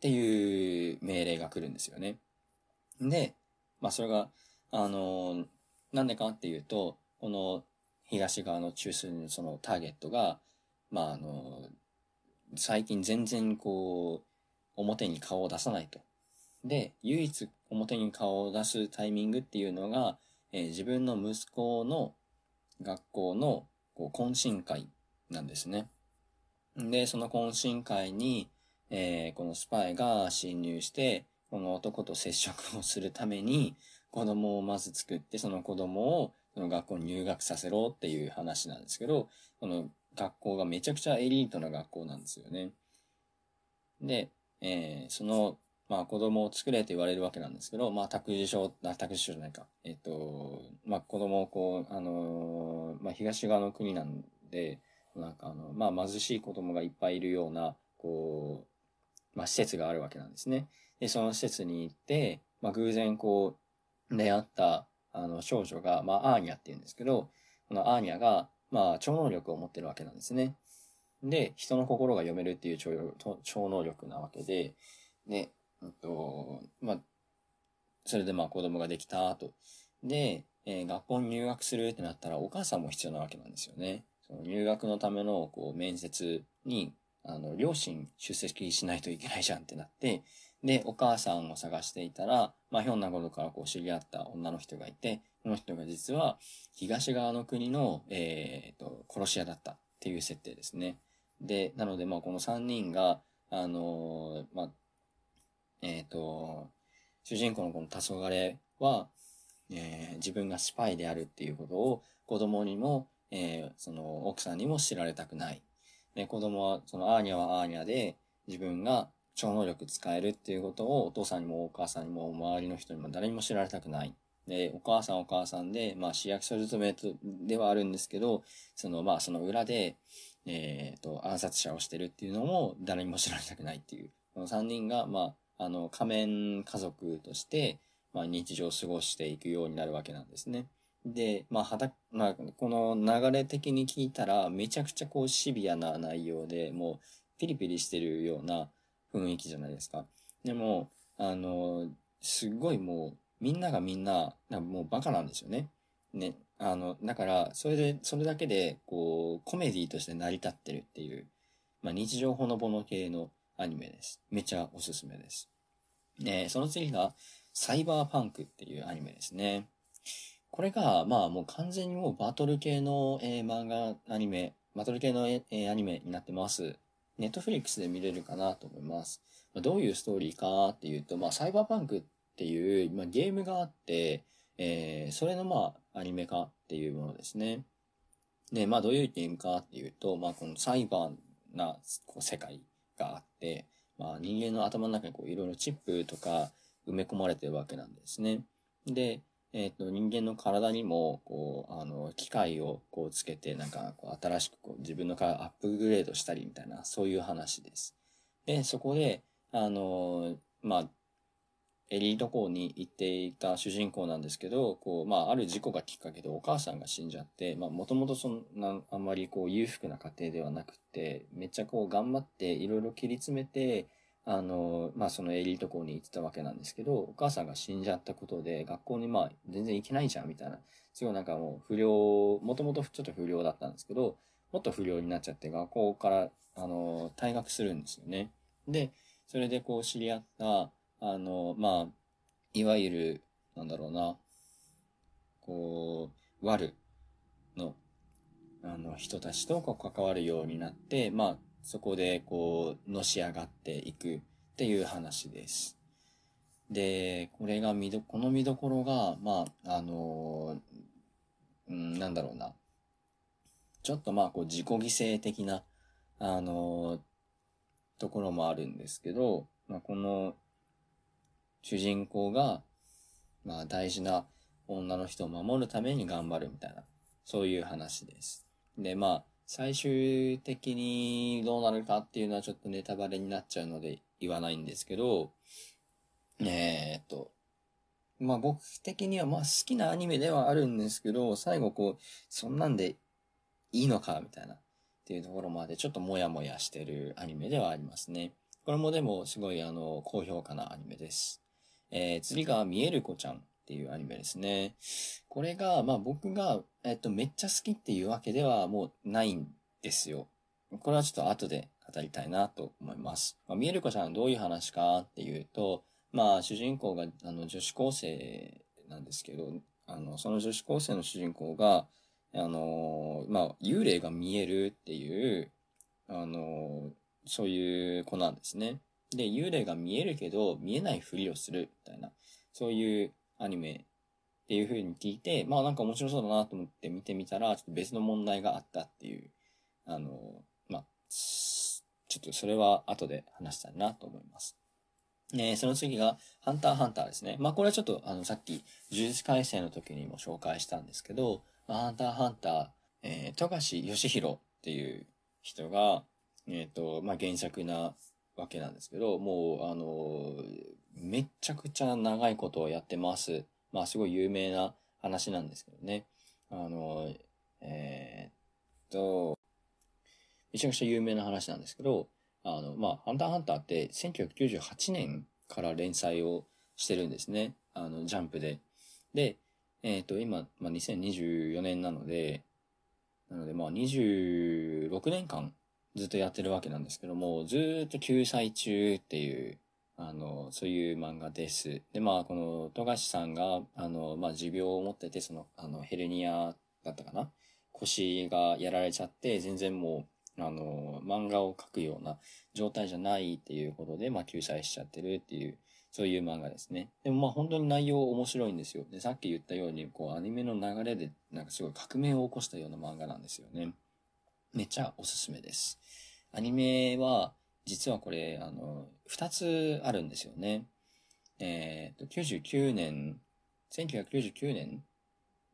ていう命令が来るんですよね。で、まあそれが、あの、なんでかっていうと、この東側の中枢のそのターゲットが、まああの、最近全然こう、表に顔を出さないと。で、唯一表に顔を出すタイミングっていうのが、えー、自分の息子の学校のこう懇親会なんですね。で、その懇親会に、えー、このスパイが侵入して、この男と接触をするために、子供をまず作って、その子供をその学校に入学させろっていう話なんですけど、この学校がめちゃくちゃエリートな学校なんですよね。で、えー、その、まあ子供を作れと言われるわけなんですけど、まあ託児所、託児所じゃないか。えっ、と、まあ子供をこう、あのー、まあ東側の国なんで、なんかあの、まあ貧しい子供がいっぱいいるような、こう、まあ、施設があるわけなんですね。で、その施設に行って、まあ、偶然こう、出会った、あの、少女が、まあ、アーニャって言うんですけど、このアーニャが、まあ、超能力を持ってるわけなんですね。で、人の心が読めるっていう超超能力なわけで、で、と、まあ、それでまあ子供ができたと。で、えー、学校に入学するってなったらお母さんも必要なわけなんですよね。その入学のためのこう面接にあの、両親出席しないといけないじゃんってなって、で、お母さんを探していたら、まあ、ひょんなことからこう知り合った女の人がいて、この人が実は東側の国の、えー、と、殺し屋だったっていう設定ですね。で、なので、まあ、この3人が、あのー、まあ、えっ、と、主人公のこの黄昏は、えー自分がスパイであるっていうことを子供にも、えーその奥さんにも知られたくない。で、子供は、そのアーニャはアーニャで自分が超能力使えるっていうことをお父さんにもお母さんにも周りの人にも誰にも知られたくない。で、お母さんお母さんで、まあ市役所勤めではあるんですけど、そのまあその裏で、えっ、と、暗殺者をしてるっていうのも誰にも知られたくないっていう。この3人が、まあ、あの、仮面家族として、まあ日常を過ごしていくようになるわけなんですね。で、まあ、はた、まあ、この流れ的に聞いたら、めちゃくちゃこうシビアな内容で、もう、ピリピリしてるような雰囲気じゃないですか。でも、あの、すっごいもう、みんながみんな、なんもうバカなんですよね。ね。あの、だから、それで、それだけで、こう、コメディとして成り立ってるっていう、まあ、日常ほのぼの系のアニメです。めちゃおすすめです。で、その次が、サイバーパンクっていうアニメですね。これが、まあもう完全にもうバトル系の、えー漫画、アニメ、バトル系の、えーアニメになってます。ネットフリックスで見れるかなと思います。まあどういうストーリーかっていうと、まあサイバーパンクっていう、まあ、ゲームがあって、えーそれのまあアニメ化っていうものですね。で、まあどういうゲームかっていうと、まあこのサイバーな世界があって、まあ人間の頭の中にこういろいろチップとか埋め込まれてるわけなんですね。で、えっ、と、人間の体にも、こう、あの、機械をこうつけて、なんか、こう、新しくこう自分の体アップグレードしたりみたいな、そういう話です。で、そこで、あの、まあ、エリート校に行っていた主人公なんですけど、こう、まあ、ある事故がきっかけでお母さんが死んじゃって、まあ、もともとそんな、あんまりこう、裕福な家庭ではなくて、めっちゃこう、頑張って、いろいろ切り詰めて、あの、まあ、そのエリート校に行ってたわけなんですけど、お母さんが死んじゃったことで、学校にまあ、全然行けないじゃん、みたいな。すごいなんかもう不良、もともとちょっと不良だったんですけど、もっと不良になっちゃって、学校から、あの、退学するんですよね。で、それでこう知り合った、あの、まあ、いわゆる、なんだろうな、こう、悪の、あの、人たちとこう関わるようになって、まあ、そこでこう、のし上がっていくっていう話です。で、これが見ど、この見どころが、まあ、あの、うん、なんだろうな。ちょっとまあ、こう、自己犠牲的な、あの、ところもあるんですけど、まあ、この、主人公が、まあ、大事な女の人を守るために頑張るみたいな、そういう話です。で、まあ、最終的にどうなるかっていうのはちょっとネタバレになっちゃうので言わないんですけど、えーっと、まあ僕的にはまあ好きなアニメではあるんですけど、最後こう、そんなんでいいのかみたいなっていうところまでちょっとモヤモヤしてるアニメではありますね。これもでもすごいあの、高評価なアニメです。えー、次が見える子ちゃんっていうアニメですね。これが、まあ僕が、えっと、めっちゃ好きっていうわけではもうないんですよ。これはちょっと後で語りたいなと思います。まあ、見える子ちゃんはどういう話かっていうと、まあ主人公があの女子高生なんですけど、あの、その女子高生の主人公が、あの、まあ幽霊が見えるっていう、あの、そういう子なんですね。で、幽霊が見えるけど、見えないふりをするみたいな、そういうアニメっていう風に聞いて、まあなんか面白そうだなと思って見てみたら、ちょっと別の問題があったっていう、あの、まあ、ちょっとそれは後で話したいなと思います。えーその次が、ハンターハンターですね。まあこれはちょっと、あの、さっき、呪術改正の時にも紹介したんですけど、まあハンターハンター、えー、富樫義弘っていう人が、えっ、と、まあ原作なわけなんですけど、もう、あのめっちゃくちゃ長いことをやってます。まあ、すごい有名な話なんですけどね。あのえーっと、めちゃくちゃ有名な話なんですけど、あの、まあ、ハンターハンターって1998年から連載をしてるんですね。あの、ジャンプで。で、えーっと、今、まあ、2024年なので、なので、まあ、26年間ずっとやってるわけなんですけども、ずっと救済中っていう、あの、そういう漫画です。で、まあ、この、富樫さんが、あの、まあ、持病を持ってて、その、あの、ヘルニアだったかな？腰がやられちゃって、全然もう、あの、漫画を描くような状態じゃないっていうことで、まあ、救済しちゃってるっていう、そういう漫画ですね。でもまあ本当に内容面白いんですよ。で、さっき言ったように、こうアニメの流れでなんかすごい革命を起こしたような漫画なんですよね。めちゃおすすめです。アニメは、実はこれ、あの、二つあるんですよね。えっ、と、99年、1999年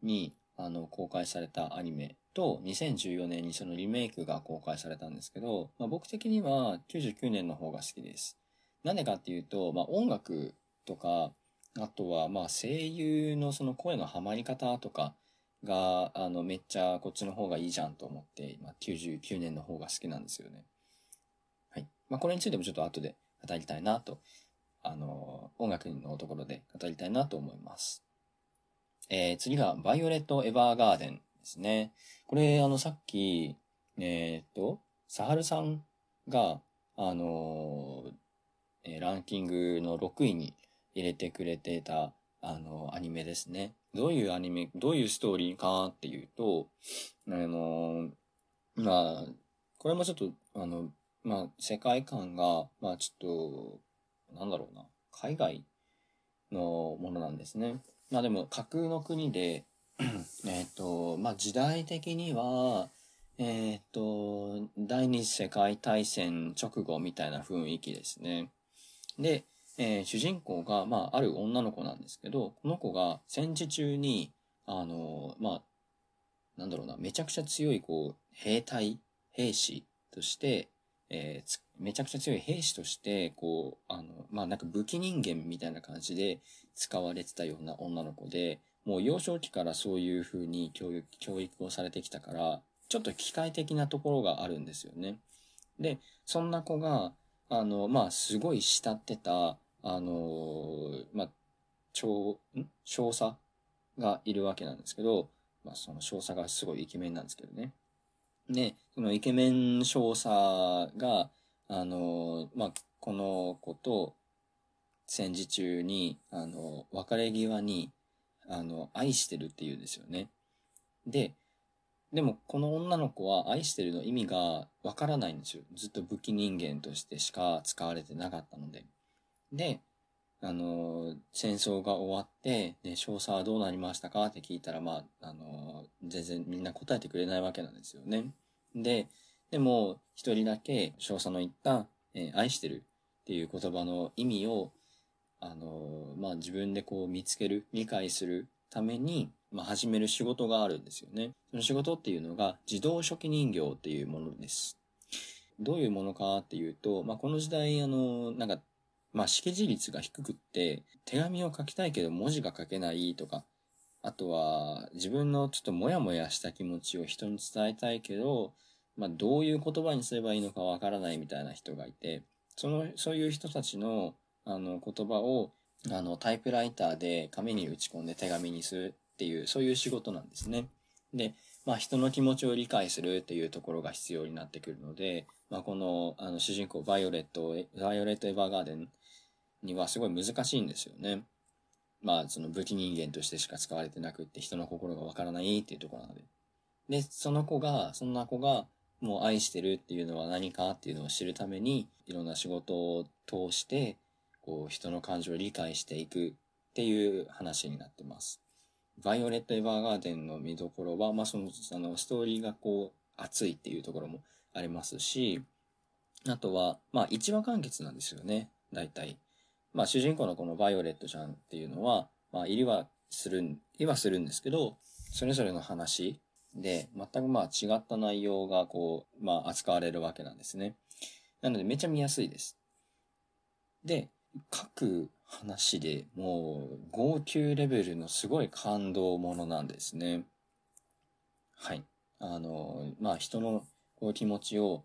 に、あの、公開されたアニメと、2014年にそのリメイクが公開されたんですけど、まあ、僕的には99年の方が好きです。なんでかっていうと、まあ、音楽とか、あとは、まあ、声優のその声のハマり方とかが、あの、めっちゃこっちの方がいいじゃんと思って、まあ、99年の方が好きなんですよね。はい。まあ、これについてもちょっと後で語りたいなと、あの、音楽のところで語りたいなと思います。えー、次が、バイオレット・エヴァーガーデンですね。これ、あの、さっき、えー、っと、サハルさんが、あのえー、ランキングの6位に入れてくれてた、あの、アニメですね。どういうアニメ、どういうストーリーかっていうと、あの、まあ、これもちょっと、あの、まあ、世界観が、まあ、ちょっと、なんだろうな、海外のものなんですね。まあでも、架空の国で、えっと、まあ時代的には、えっ、と、第二次世界大戦直後みたいな雰囲気ですね。で、えー、主人公が、まあ、ある女の子なんですけど、この子が戦時中に、あの、まあ、なんだろうな、めちゃくちゃ強い、こう、兵隊、兵士として、えー、めちゃくちゃ強い兵士として、こう、あの、まあ、なんか武器人間みたいな感じで使われてたような女の子で、もう幼少期からそういう風に教育、教育をされてきたから、ちょっと機械的なところがあるんですよね。で、そんな子が、あの、まあ、すごい慕ってた、あの、まあ、超、ん？少佐がいるわけなんですけど、まあ、その少佐がすごいイケメンなんですけどね。で、そのイケメン少佐が、あの、まあ、この子と戦時中に、あの、別れ際に、あの、愛してるって言うんですよね。で、でもこの女の子は愛してるの意味がわからないんですよ。ずっと武器人間としてしか使われてなかったので。で、あの、戦争が終わって、で、少佐はどうなりましたか？って聞いたら、まあ、あの、全然みんな答えてくれないわけなんですよね。で、でも、一人だけ少佐の言った、えー、愛してるっていう言葉の意味を、あの、まあ、自分でこう見つける、理解するために、まあ、始める仕事があるんですよね。その仕事っていうのが自動初期人形っていうものです。どういうものかっていうと、まあ、この時代、あの、なんか、まあ、識字率が低くって、手紙を書きたいけど文字が書けないとか、あとは、自分のちょっとモヤモヤした気持ちを人に伝えたいけど、まあ、どういう言葉にすればいいのかわからないみたいな人がいて、その、そういう人たちの、あの、言葉を、あの、タイプライターで紙に打ち込んで手紙にするっていう、そういう仕事なんですね。で、まあ人の気持ちを理解するっていうところが必要になってくるので、まあこの、あの主人公バイオレット、バイオレット・エヴァーガーデンにはすごい難しいんですよね。まあその武器人間としてしか使われてなくって人の心がわからないっていうところなので。で、その子が、そんな子がもう愛してるっていうのは何かっていうのを知るために、いろんな仕事を通して、こう人の感情を理解していくっていう話になってます。バイオレット・エヴァーガーデンの見どころは、まあ、その、あの、ストーリーがこう、熱いっていうところもありますし、あとは、まあ、一話完結なんですよね、大体。まあ、主人公のこのバイオレットちゃんっていうのは、まあ、いりはするん、いはするんですけど、それぞれの話で、全くまあ違った内容がこう、まあ扱われるわけなんですね。なのでめっちゃ見やすいです。で、各話でもう号泣レベルのすごい感動ものなんですね。はい。あの、まあ人のこう気持ちを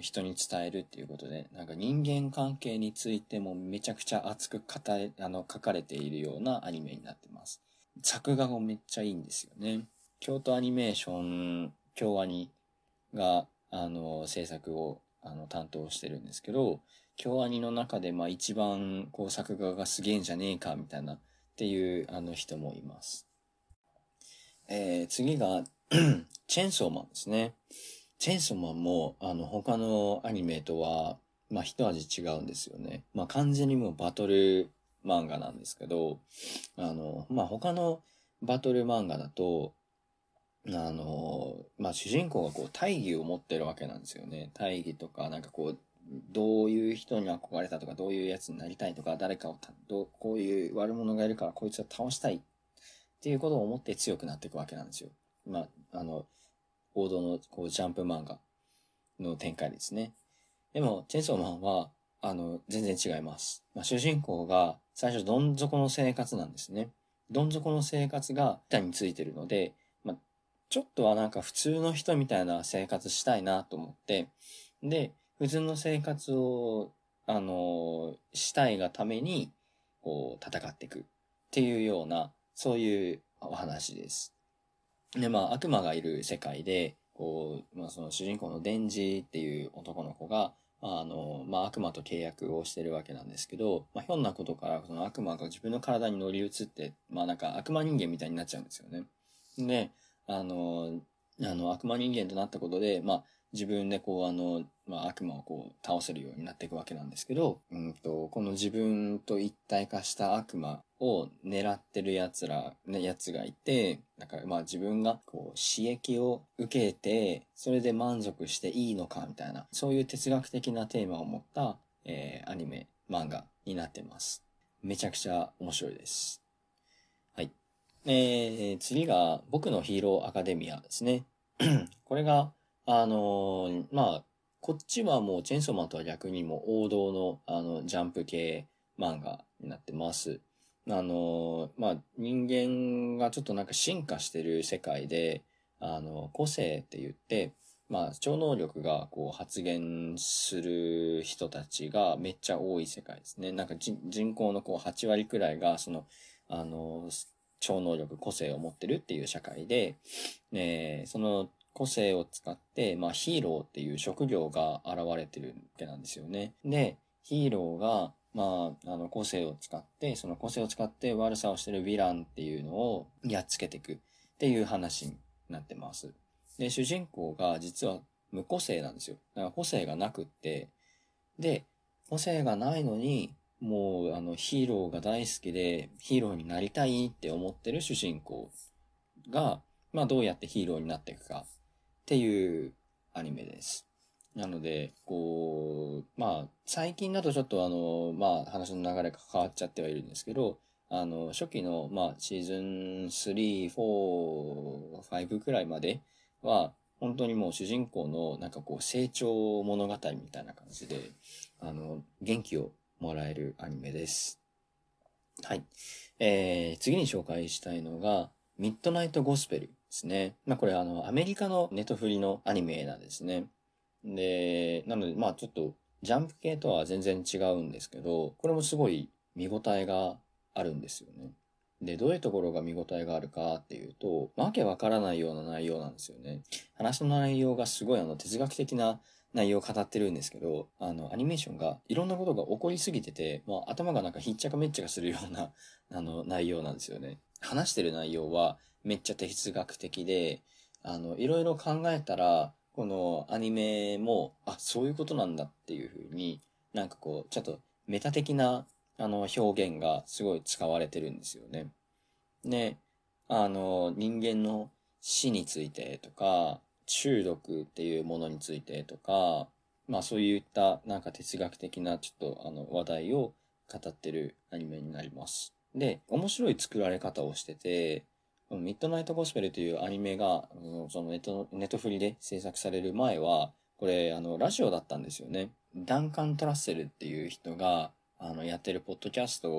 人に伝えるっていうことで、なんか人間関係についてもめちゃくちゃ熱く語れ、あの、書かれているようなアニメになってます。作画もめっちゃいいんですよね。京都アニメーション、京アニが、あの、制作を、あの、担当してるんですけど、京アニの中で、まあ一番、こう、作画がすげえんじゃねえか、みたいな、っていう、あの人もいます。えー、次が チェンソーマンですね。チェンソーマンも、あの、他のアニメとは、まあ一味違うんですよね。まあ完全にもうバトル漫画なんですけど、あの、まあ、他のバトル漫画だと、あの、まあ、主人公がこう大義を持ってるわけなんですよね。大義とか、なんかこう、どういう人に憧れたとか、どういうやつになりたいとか、誰かをどう、こういう悪者がいるからこいつを倒したいっていうことを思って強くなっていくわけなんですよ。まあ、あの、王道のこうジャンプ漫画の展開ですね。でも、チェンソーマンは、あの、全然違います。まあ、主人公が最初どん底の生活なんですね。どん底の生活が板についてるので、まあ、ちょっとはなんか普通の人みたいな生活したいなと思って、で、普通の生活を、あの、したいがために、こう、戦っていくっていうような、そういうお話です。で、まあ、悪魔がいる世界で、こう、まあ、その主人公のデンジっていう男の子が、あの、まあ、悪魔と契約をしてるわけなんですけど、まあ、ひょんなことから、その悪魔が自分の体に乗り移って、まあ、なんか悪魔人間みたいになっちゃうんですよね。で、あの、あの、悪魔人間となったことで、まあ、自分でこう、あの、まあ、悪魔をこう、倒せるようになっていくわけなんですけど、うんと、この自分と一体化した悪魔を狙ってる奴ら、ね、奴がいて、だからまあ自分がこう、刺激を受けて、それで満足していいのかみたいな、そういう哲学的なテーマを持った、えー、アニメ、漫画になってます。めちゃくちゃ面白いです。はい。えー、次が、僕のヒーローアカデミアですね。これが、あのー、まあ、こっちはもうチェンソーマンとは逆にも王道のあのジャンプ系漫画になってます。あの、まあ、人間がちょっとなんか進化してる世界で、あの、個性って言って、まあ、超能力がこう発現する人たちがめっちゃ多い世界ですね。なんか人口のこう8割くらいがその、あの、超能力、個性を持ってるっていう社会で、えその個性を使って、まあ、ヒーローっていう職業が現れてるわけなんですよね。で、ヒーローが、まあ、あの、個性を使って、その個性を使って悪さをしてるヴィランっていうのをやっつけていくっていう話になってます。で、主人公が実は無個性なんですよ。だから個性がなくって、で、個性がないのに、もう、あの、ヒーローが大好きで、ヒーローになりたいって思ってる主人公が、まあ、どうやってヒーローになっていくかっていうアニメです。なので、こう、まあ、最近だとちょっとあの、まあ、話の流れが変わっちゃってはいるんですけど、あの、初期の、まあ、シーズン3、4、5くらいまでは、本当にもう主人公のなんかこう成長物語みたいな感じで、あの、元気をもらえるアニメです。はい。えー、次に紹介したいのが、ミッドナイトゴスペルですね。まあこれあの、アメリカのネトフリのアニメなんですね。で、なので、まあちょっと、ジャンプ系とは全然違うんですけど、これもすごい見応えがあるんですよね。で、どういうところが見応えがあるかっていうと、わけわからないような内容なんですよね。話の内容がすごいあの哲学的な内容を語ってるんですけど、あの、アニメーションがいろんなことが起こりすぎてて、まあ、頭がなんかひっちゃかめっちゃかするような、あの、内容なんですよね。話してる内容はめっちゃ哲学的で、あの、いろいろ考えたら、このアニメも、あ、そういうことなんだっていうふうに、なんかこう、ちょっとメタ的な、あの、表現がすごい使われてるんですよね。で、あの、人間の死についてとか、中毒っていうものについてとか、まあそういったなんか哲学的なちょっとあの話題を語ってるアニメになります。で、面白い作られ方をしてて、ミッドナイトゴスペルというアニメが、そのネット、ネットフリで制作される前は、これ、あの、ラジオだったんですよね。ダンカン・トラッセルっていう人が、あの、やってるポッドキャスト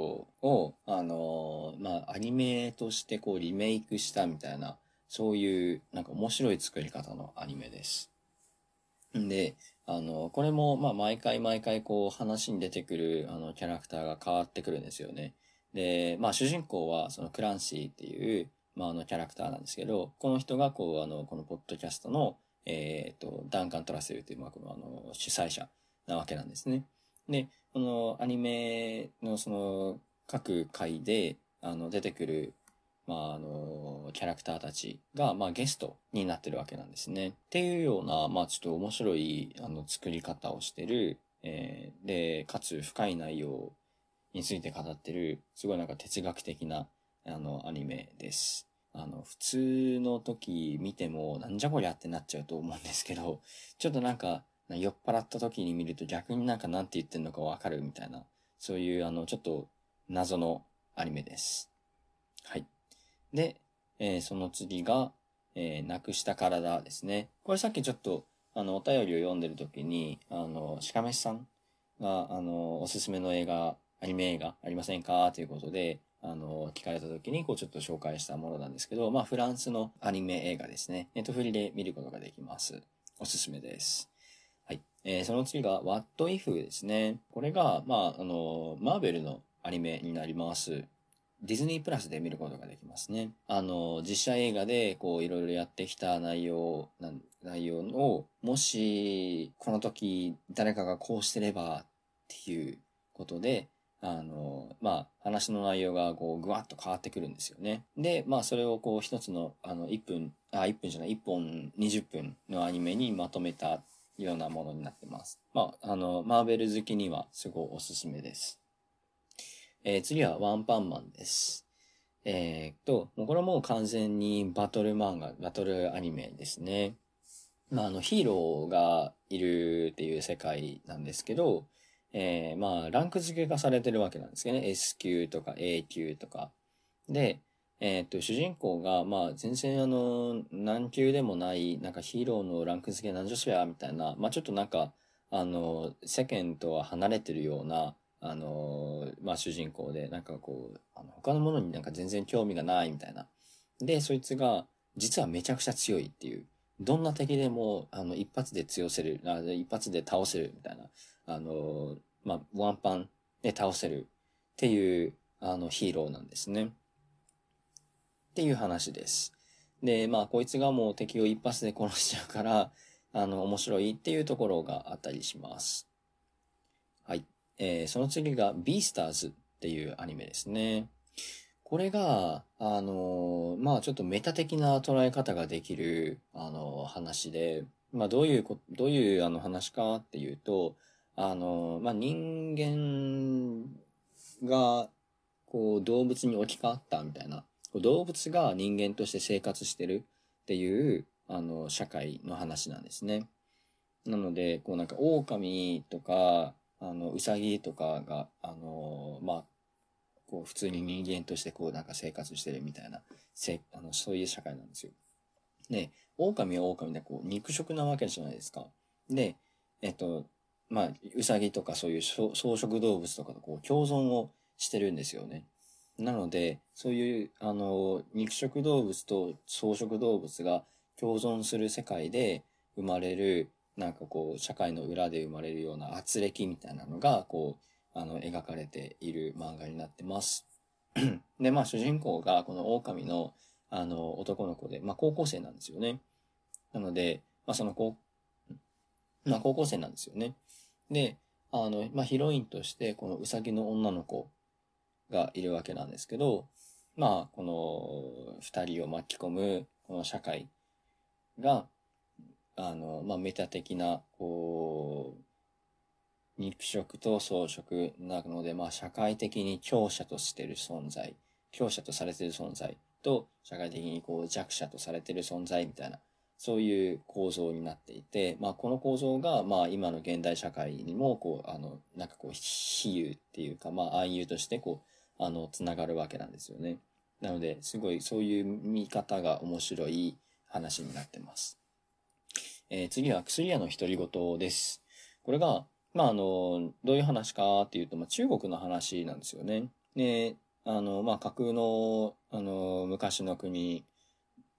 を、あの、まあ、アニメとしてこうリメイクしたみたいな、そういう、なんか面白い作り方のアニメです。んで、あの、これも、まあ、毎回毎回こう話に出てくる、あの、キャラクターが変わってくるんですよね。で、まあ、主人公は、そのクランシーっていう、まあ、あの、キャラクターなんですけど、この人が、こう、あの、このポッドキャストの、えっ、ー、と、ダンカン・トラセルという、まあ、この、あの、主催者なわけなんですね。で、このアニメのその、各回で、あの、出てくる、まあ、あの、キャラクターたちが、まあ、ゲストになってるわけなんですね。っていうような、まあ、ちょっと面白い、あの、作り方をしてる、えー、で、かつ深い内容について語ってる、すごいなんか哲学的な、あの、アニメです。あの、普通の時見ても、なんじゃこりゃってなっちゃうと思うんですけど、ちょっとなんか、酔っ払った時に見ると逆になんかなんて言ってんのかわかるみたいな、そういうあの、ちょっと謎のアニメです。はい。で、えー、その次が、えー、なくした体ですね。これさっきちょっと、あの、お便りを読んでる時に、あの、しかめしさんが、あの、おすすめの映画、アニメ映画ありませんか？ということで、あの、聞かれた時に、こう、ちょっと紹介したものなんですけど、まあ、フランスのアニメ映画ですね。ネットフリで見ることができます。おすすめです。はい。えー、その次が、What If ですね。これが、まあ、あの、マーベルのアニメになります。ディズニープラスで見ることができますね。あの、実写映画で、こう、いろいろやってきた内容、内容を、もし、この時、誰かがこうしてれば、っていうことで、あの、まあ、話の内容がこう、ぐわっと変わってくるんですよね。で、まあ、それをこう、一つの、あの、1分、あ、1分じゃない、1本20分のアニメにまとめたようなものになってます。まあ、あの、マーベル好きにはすごいおすすめです。えー、次はワンパンマンです。えー、っと、もうこれはもう完全にバトル漫画、バトルアニメですね。まあ、あの、ヒーローがいるっていう世界なんですけど、えー、まあ、ランク付けがされてるわけなんですけどね。S 級とか A 級とか。で、えっ、と、主人公が、まあ、全然あの、何級でもない、なんかヒーローのランク付けなんじゃそりゃ、みたいな、まあちょっとなんか、あの、世間とは離れてるような、あの、まあ主人公で、なんかこう、あの他のものになんか全然興味がないみたいな。で、そいつが、実はめちゃくちゃ強いっていう。どんな敵でも、あの、一発で強せる、あ一発で倒せるみたいな。あの、まあ、ワンパンで倒せるっていう、あの、ヒーローなんですね。っていう話です。で、まあ、こいつがもう敵を一発で殺しちゃうから、あの、面白いっていうところがあったりします。はい。えー、その次が、ビースターズっていうアニメですね。これが、あのー、まあちょっとメタ的な捉え方ができる、あのー、話で、まあどういうこ、どういうあの話かっていうと、あの、まあ人間が、こう動物に置き換わったみたいな動物が人間として生活してるっていう、あの、社会の話なんですね。なので、こうなんか、狼とか、あの、ウサギとかが、あの、まあ、こう、普通に人間としてこうなんか生活してるみたいな、せあの、そういう社会なんですよ。で、狼は狼でこう、肉食なわけじゃないですか。で、えっと、まあ、ウサギとかそういう草食動物とかとこう、共存をしてるんですよね。なので、そういう、あの、肉食動物と草食動物が共存する世界で生まれる、なんかこう、社会の裏で生まれるような圧力みたいなのが、こう、あの、描かれている漫画になってます。で、まあ、主人公が、この狼の、あの、男の子で、まあ、高校生なんですよね。なので、まあ、その高、まあ、高校生なんですよね。で、あの、まあ、ヒロインとして、このうさぎの女の子がいるわけなんですけど、まあ、この二人を巻き込む、この社会が、あの、まあ、メタ的な、こう、肉食と草食なので、まあ、社会的に強者としている存在、強者とされている存在と、社会的にこう弱者とされている存在みたいな、そういう構造になっていて、まあ、この構造が、まあ、今の現代社会にも、こう、あの、なんかこう、比喩っていうか、まあ、暗喩として、こう、あの、つながるわけなんですよね。なので、すごいそういう見方が面白い話になってます。えー、次は薬屋の独り言です。これが、まあ、あの、どういう話かっていうと、まあ、中国の話なんですよね。で、あの、まあ、架空の、あの、昔の国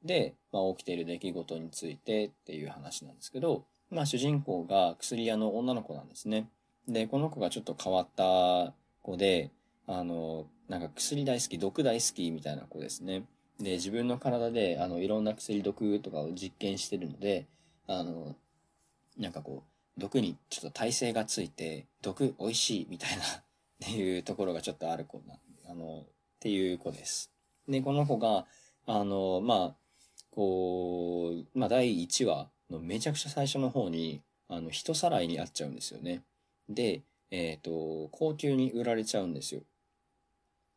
で、まあ、起きている出来事についてっていう話なんですけど、まあ、主人公が薬屋の女の子なんですね。で、この子がちょっと変わった子で、あの、なんか薬大好き、毒大好きみたいな子ですね。で、自分の体で、あの、いろんな薬毒とかを実験してるので、あの、なんかこう、毒にちょっと耐性がついて、毒美味しいみたいなっていうところがちょっとある子な、あの、っていう子です。で、この子が、あの、まあ、こう、まあ、第1話のめちゃくちゃ最初の方に、あの、人さらいにあっちゃうんですよね。で、えっ、と、高級に売られちゃうんですよ。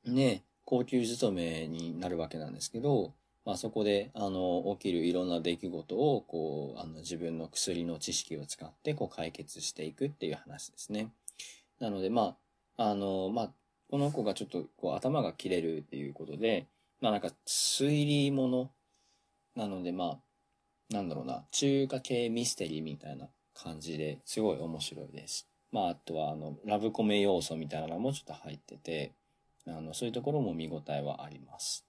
で、高級勤めになるわけなんですけど、まあそこで、あの、起きるいろんな出来事を、こう、あの、自分の薬の知識を使って、こう、解決していくっていう話ですね。なので、まあ、あの、まあ、この子がちょっと、こう、頭が切れるっていうことで、まあなんか、推理ものなので、まあ、なんだろうな、中華系ミステリーみたいな感じですごい面白いです。まあ、あとは、あの、ラブコメ要素みたいなのもちょっと入ってて、あの、そういうところも見応えはあります。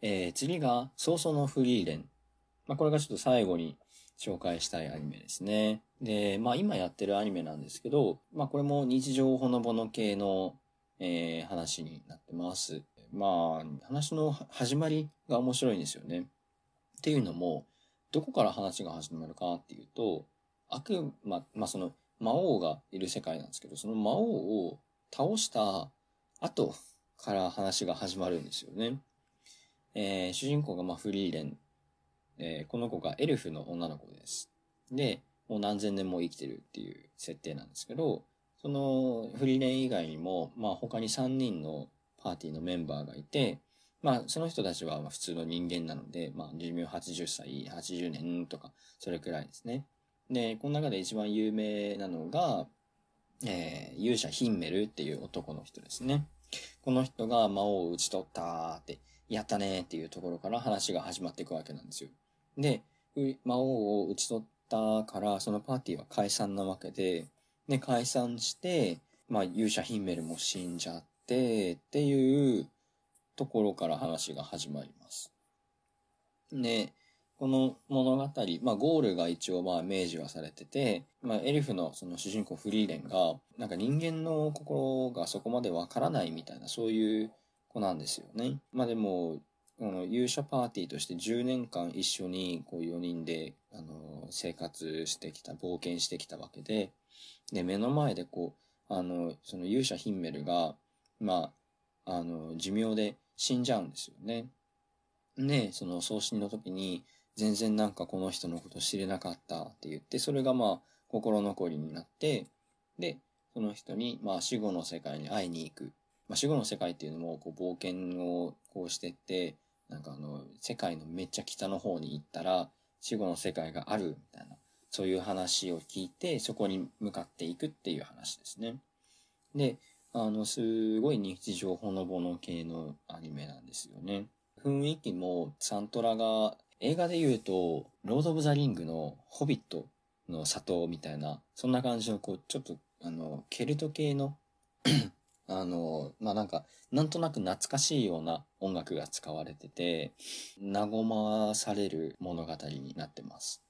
えー、次が、早々のフリーレン。まあ、これがちょっと最後に紹介したいアニメですね。で、まあ、今やってるアニメなんですけど、まあ、これも日常ほのぼの系の、えー、話になってます。まあ、話の始まりが面白いんですよね。っていうのも、どこから話が始まるかっていうと、悪魔、まあ、その魔王がいる世界なんですけど、その魔王を倒した後から話が始まるんですよね。えー、主人公がまあフリーレン、えー、この子がエルフの女の子です。で、もう何千年も生きてるっていう設定なんですけど、そのフリーレン以外にも、まあ他に3人のパーティーのメンバーがいて、まあその人たちは普通の人間なので、まあ寿命80歳、80年とか、それくらいですね。で、この中で一番有名なのが、えー、勇者ヒンメルっていう男の人ですね。この人が魔王を討ち取ったって、やったねっていうところから話が始まっていくわけなんですよ。で、魔王を討ち取ったから、そのパーティーは解散なわけで、で、解散して、まあ、勇者ヒンメルも死んじゃって、っていうところから話が始まります。で、この物語、まあ、ゴールが一応まあ明示はされてて、まあ、エルフのその主人公フリーレンが、なんか人間の心がそこまでわからないみたいな、そういう子なんですよね。まあでも、この勇者パーティーとして10年間一緒にこう4人で、あの、生活してきた、冒険してきたわけで、で、目の前でこう、あの、その勇者ヒンメルが、まあ、あの、寿命で死んじゃうんですよね。で、その葬式の時に、全然なんかこの人のこと知れなかったって言って、それがまあ、心残りになって、で、その人に、まあ、死後の世界に会いに行く。まあ、死後の世界っていうのも、こう、冒険をこうしてって、なんかあの、世界のめっちゃ北の方に行ったら、死後の世界がある、みたいな、そういう話を聞いて、そこに向かっていくっていう話ですね。で、あの、すごい日常ほのぼの系のアニメなんですよね。雰囲気もサントラが映画で言うと、ロード・オブ・ザ・リングのホビットの里みたいな、そんな感じの、こう、ちょっと、あの、ケルト系の あの、まあ、なんか、なんとなく懐かしいような音楽が使われてて、和まされる物語になってます。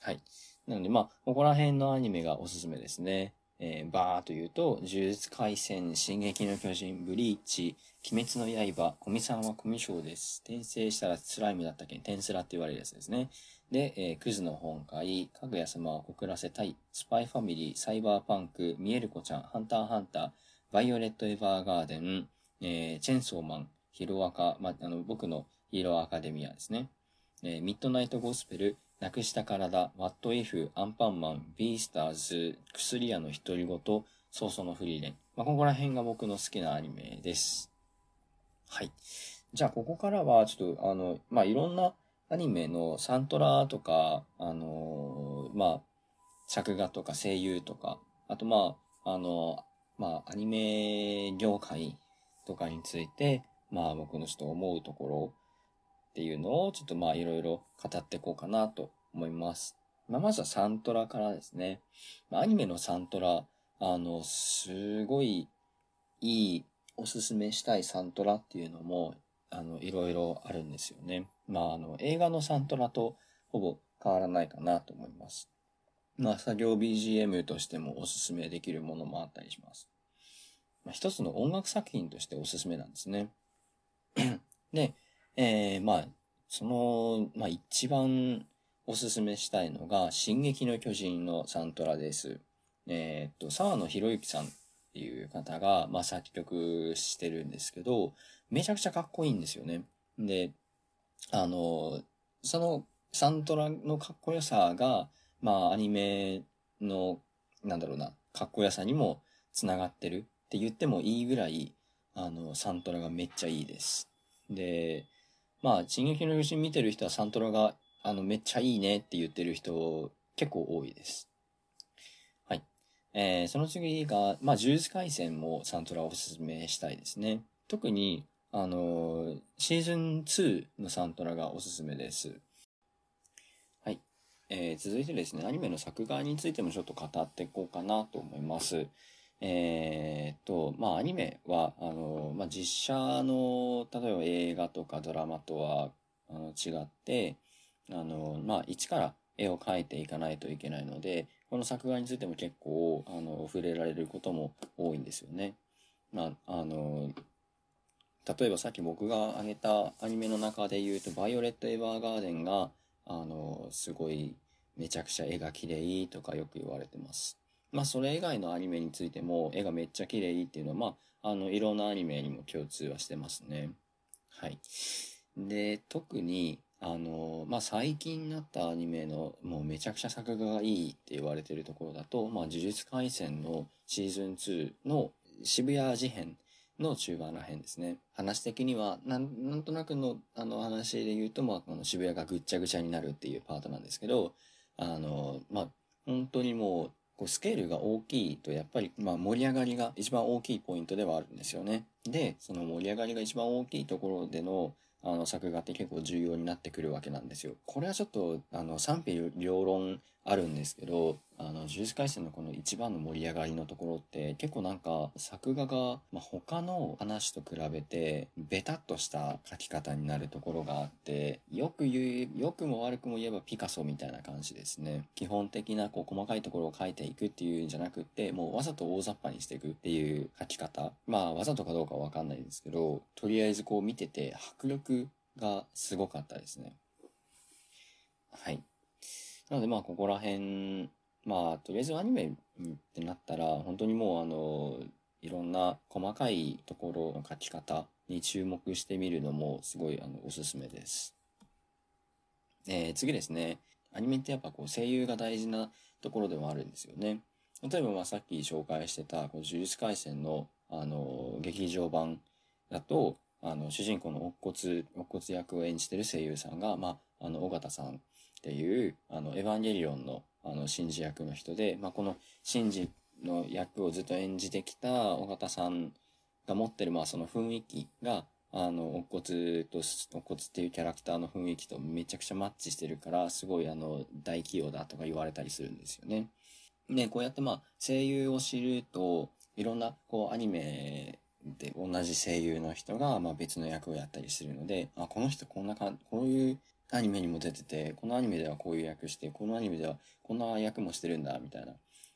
はい。なので、まあ、ここら辺のアニメがおすすめですね。えー、バーというと、呪術廻戦、進撃の巨人、ブリーチ、鬼滅の刃、コミさんはコミショウです。転生したらスライムだったけ？ん、転スラって言われるやつですね。で、えー、クズの本会、かぐや様を告らせたい、スパイファミリー、サイバーパンク、ミエルコちゃん、ハンターハンター、バイオレット・エヴァーガーデン、えー、チェンソーマン、ヒロアカ、まあ、の、僕のヒーローアカデミアですね。えー、ミッドナイト・ゴスペル、なくした体、ワット・イフ、アンパンマン、ビースターズ、薬屋の独り言、早々のフリーレン。まあ、ここら辺が僕の好きなアニメです。はい。じゃあ、ここからは、ちょっと、あの、まあ、いろんなアニメのサントラとか、あのー、まあ、作画とか声優とか、あと、まあ、あのまあ、アニメ業界とかについて、まあ、僕のちょっと思うところっていうのを、ちょっとまあ、いろいろ語っていこうかなと思います。まあ、まずはサントラからですね。ま、アニメのサントラ、あの、すごいいいおすすめしたいサントラっていうのも、あの、いろいろあるんですよね。まあ、あの、映画のサントラとほぼ変わらないかなと思います。まあ、作業 BGM としてもおすすめできるものもあったりします。まあ、一つの音楽作品としておすすめなんですね。で、えー、まあ、その、まあ、一番おすすめしたいのが、進撃の巨人のサントラです。えー、っと、沢野博之さんっていう方が、まあ、作曲してるんですけど、めちゃくちゃかっこいいんですよね。で、あの、そのサントラのかっこよさが、まあ、アニメの、なんだろうな、かっこよさにもつながってるって言ってもいいぐらい、あの、サントラがめっちゃいいです。で、まあ、進撃の巨人見てる人はサントラが、あの、めっちゃいいねって言ってる人結構多いです。はい。えー、その次が、まあ、呪術廻戦もサントラをおすすめしたいですね。特に、あのー、シーズン2のサントラがおすすめです。はい。えー、続いてですね、アニメの作画についてもちょっと語っていこうかなと思います。えー、っと、まあ、アニメは、あの、まあ、実写の、例えば映画とかドラマとは、あの、違って、あの、まあ、一から絵を描いていかないといけないので、この作画についても結構、あの、触れられることも多いんですよね。まあ、あの、例えばさっき僕が挙げたアニメの中で言うと、バイオレット・エヴァーガーデンが、あの、すごい、めちゃくちゃ絵が綺麗とかよく言われてます。まあそれ以外のアニメについても絵がめっちゃ綺麗っていうのは、まあ、あの、いろんなアニメにも共通はしてますね。はい。で、特に、あの、まあ、最近になったアニメの、もうめちゃくちゃ作画がいいって言われてるところだと、まあ、呪術廻戦のシーズン2の渋谷事変の中盤ら辺ですね。話的には、なん、なんとなくの、あの話で言うと、まあ、この渋谷がぐっちゃぐちゃになるっていうパートなんですけど、あの、まあ、本当にもう、こうスケールが大きいとやっぱりまあ盛り上がりが一番大きいポイントではあるんですよね。で、その盛り上がりが一番大きいところでのあの作画って結構重要になってくるわけなんですよ。これはちょっとあの賛否両論あるんですけど、あの、呪術廻戦のこの一番の盛り上がりのところって結構なんか作画が、まあ、他の話と比べてベタっとした書き方になるところがあって、よく言う、よくも悪くも言えばピカソみたいな感じですね。基本的なこう細かいところを書いていくっていうんじゃなくって、もうわざと大雑把にしていくっていう書き方。まあわざとかどうかわかんないですけど、とりあえずこう見てて迫力がすごかったですね。はい。なのでまあここら辺、まあとりあえずアニメってなったら本当にもうあの、いろんな細かいところの書き方に注目してみるのもすごいあのおすすめです。えー、次ですね。アニメってやっぱこう声優が大事なところでもあるんですよね。例えばまあさっき紹介してたこう呪術廻戦のあの劇場版だとあの主人公の乙骨乙骨役を演じてる声優さんがまああの尾形さんっていう、あの、エヴァンゲリオンの、あの、シンジ役の人で、まあ、このシンジの役をずっと演じてきた尾形さんが持ってる、まあ、その雰囲気が、あの、乙骨と、乙骨っていうキャラクターの雰囲気とめちゃくちゃマッチしてるから、すごいあの、大企業だとか言われたりするんですよね。ね、こうやってまあ、声優を知ると、いろんな、こう、アニメで同じ声優の人が、まあ別の役をやったりするので、あ、この人こんなか、こういうアニメにも出てて、このアニメではこういう役して、このアニメではこんな役もしてるんだ、みたいな。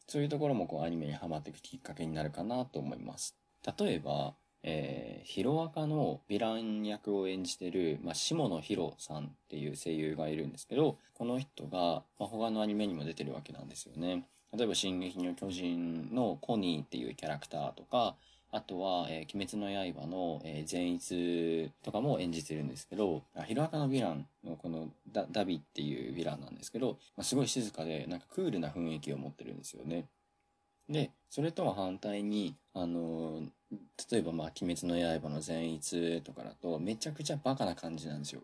そういうところもこうアニメにハマっていくきっかけになるかなと思います。例えば、えー、ヒロアカのヴィラン役を演じてる、まあ、下野紘さんっていう声優がいるんですけど、この人が、まあ、他のアニメにも出てるわけなんですよね。例えば、進撃の巨人のコニーっていうキャラクターとか、あとは、えー、鬼滅の刃の、えー、善逸とかも演じてるんですけど、ヒロアカのヴィランのこのダダビっていうヴィランなんですけど、まあ、すごい静かで、なんかクールな雰囲気を持ってるんですよね。で、それとは反対に、あのー、例えばまあ、鬼滅の刃の善逸とかだと、めちゃくちゃバカな感じなんですよ。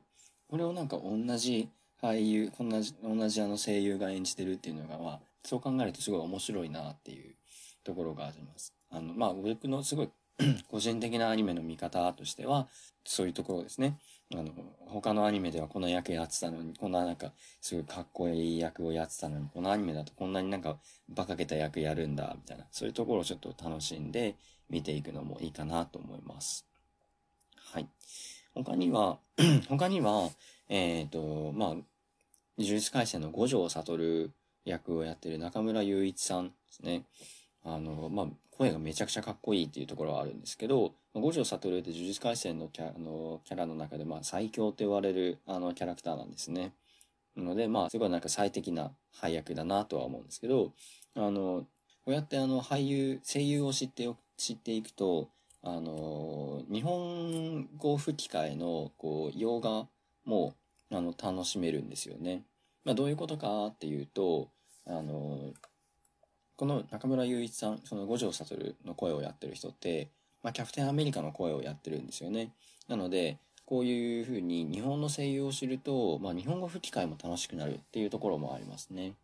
これをなんか同じ俳優、同じ、同じあの声優が演じてるっていうのが、まあ、そう考えるとすごい面白いなっていうところがあります。あの、まあ、僕のすごい 個人的なアニメの見方としては、そういうところですね。あの、他のアニメではこの役やってたのに、こんななんか、すごいかっこいい役をやってたのに、このアニメだとこんなになんか馬鹿げた役やるんだ、みたいな、そういうところをちょっと楽しんで見ていくのもいいかなと思います。はい。他には、他には、えっ、ー、と、まあ、呪術廻戦の五条悟役をやってる中村雄一さんですね。あの、まあ、声がめちゃくちゃかっこいいっていうところはあるんですけど、五条悟って呪術廻戦のキャあのキャラの中で、まあ、最強と言われるあのキャラクターなんですね。なので、まあ、すごいなんか最適な配役だなとは思うんですけど、あの、こうやってあの俳優、声優を知って知っていくと、あの、日本語吹き替えの、こう、洋画も、あの、楽しめるんですよね。まあ、どういうことかっていうと、あの、この中村雄一さん、その五条悟の声をやってる人って、まあ、キャプテンアメリカの声をやってるんですよね。なので、こういうふうに日本の声優を知ると、まあ、日本語吹き替えも楽しくなるっていうところもありますね。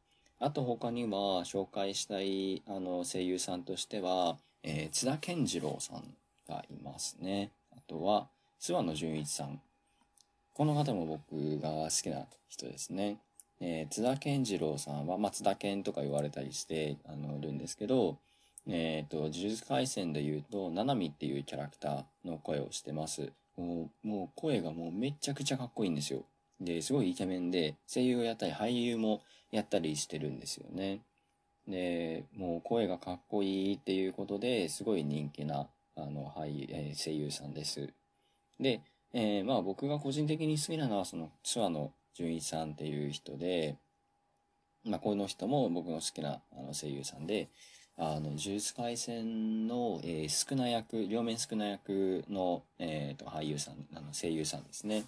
あと他には紹介したいあの声優さんとしては、えー、津田健次郎さんがいますね。あとは、諏訪野純一さん。この方も僕が好きな人ですね。えー、津田健次郎さんは、まあ、津田健とか言われたりして、あのい、るんですけど、えっ、ー、と、呪術廻戦で言うと、ナナミっていうキャラクターの声をしてます。もう、もう声がもうめちゃくちゃかっこいいんですよ。で、すごいイケメンで、声優をやったり、俳優もやったりしてるんですよね。で、もう声がかっこいいっていうことで、すごい人気な、あの、俳優、えー、声優さんです。で、えー、まあ僕が個人的に好きなのは、その、諏訪野純一さんっていう人で、まあこの人も僕の好きなあの声優さんで、あの、呪術廻戦の、えー、少な役、両面少な役の、えっ、ー、と、俳優さん、あの、声優さんですね。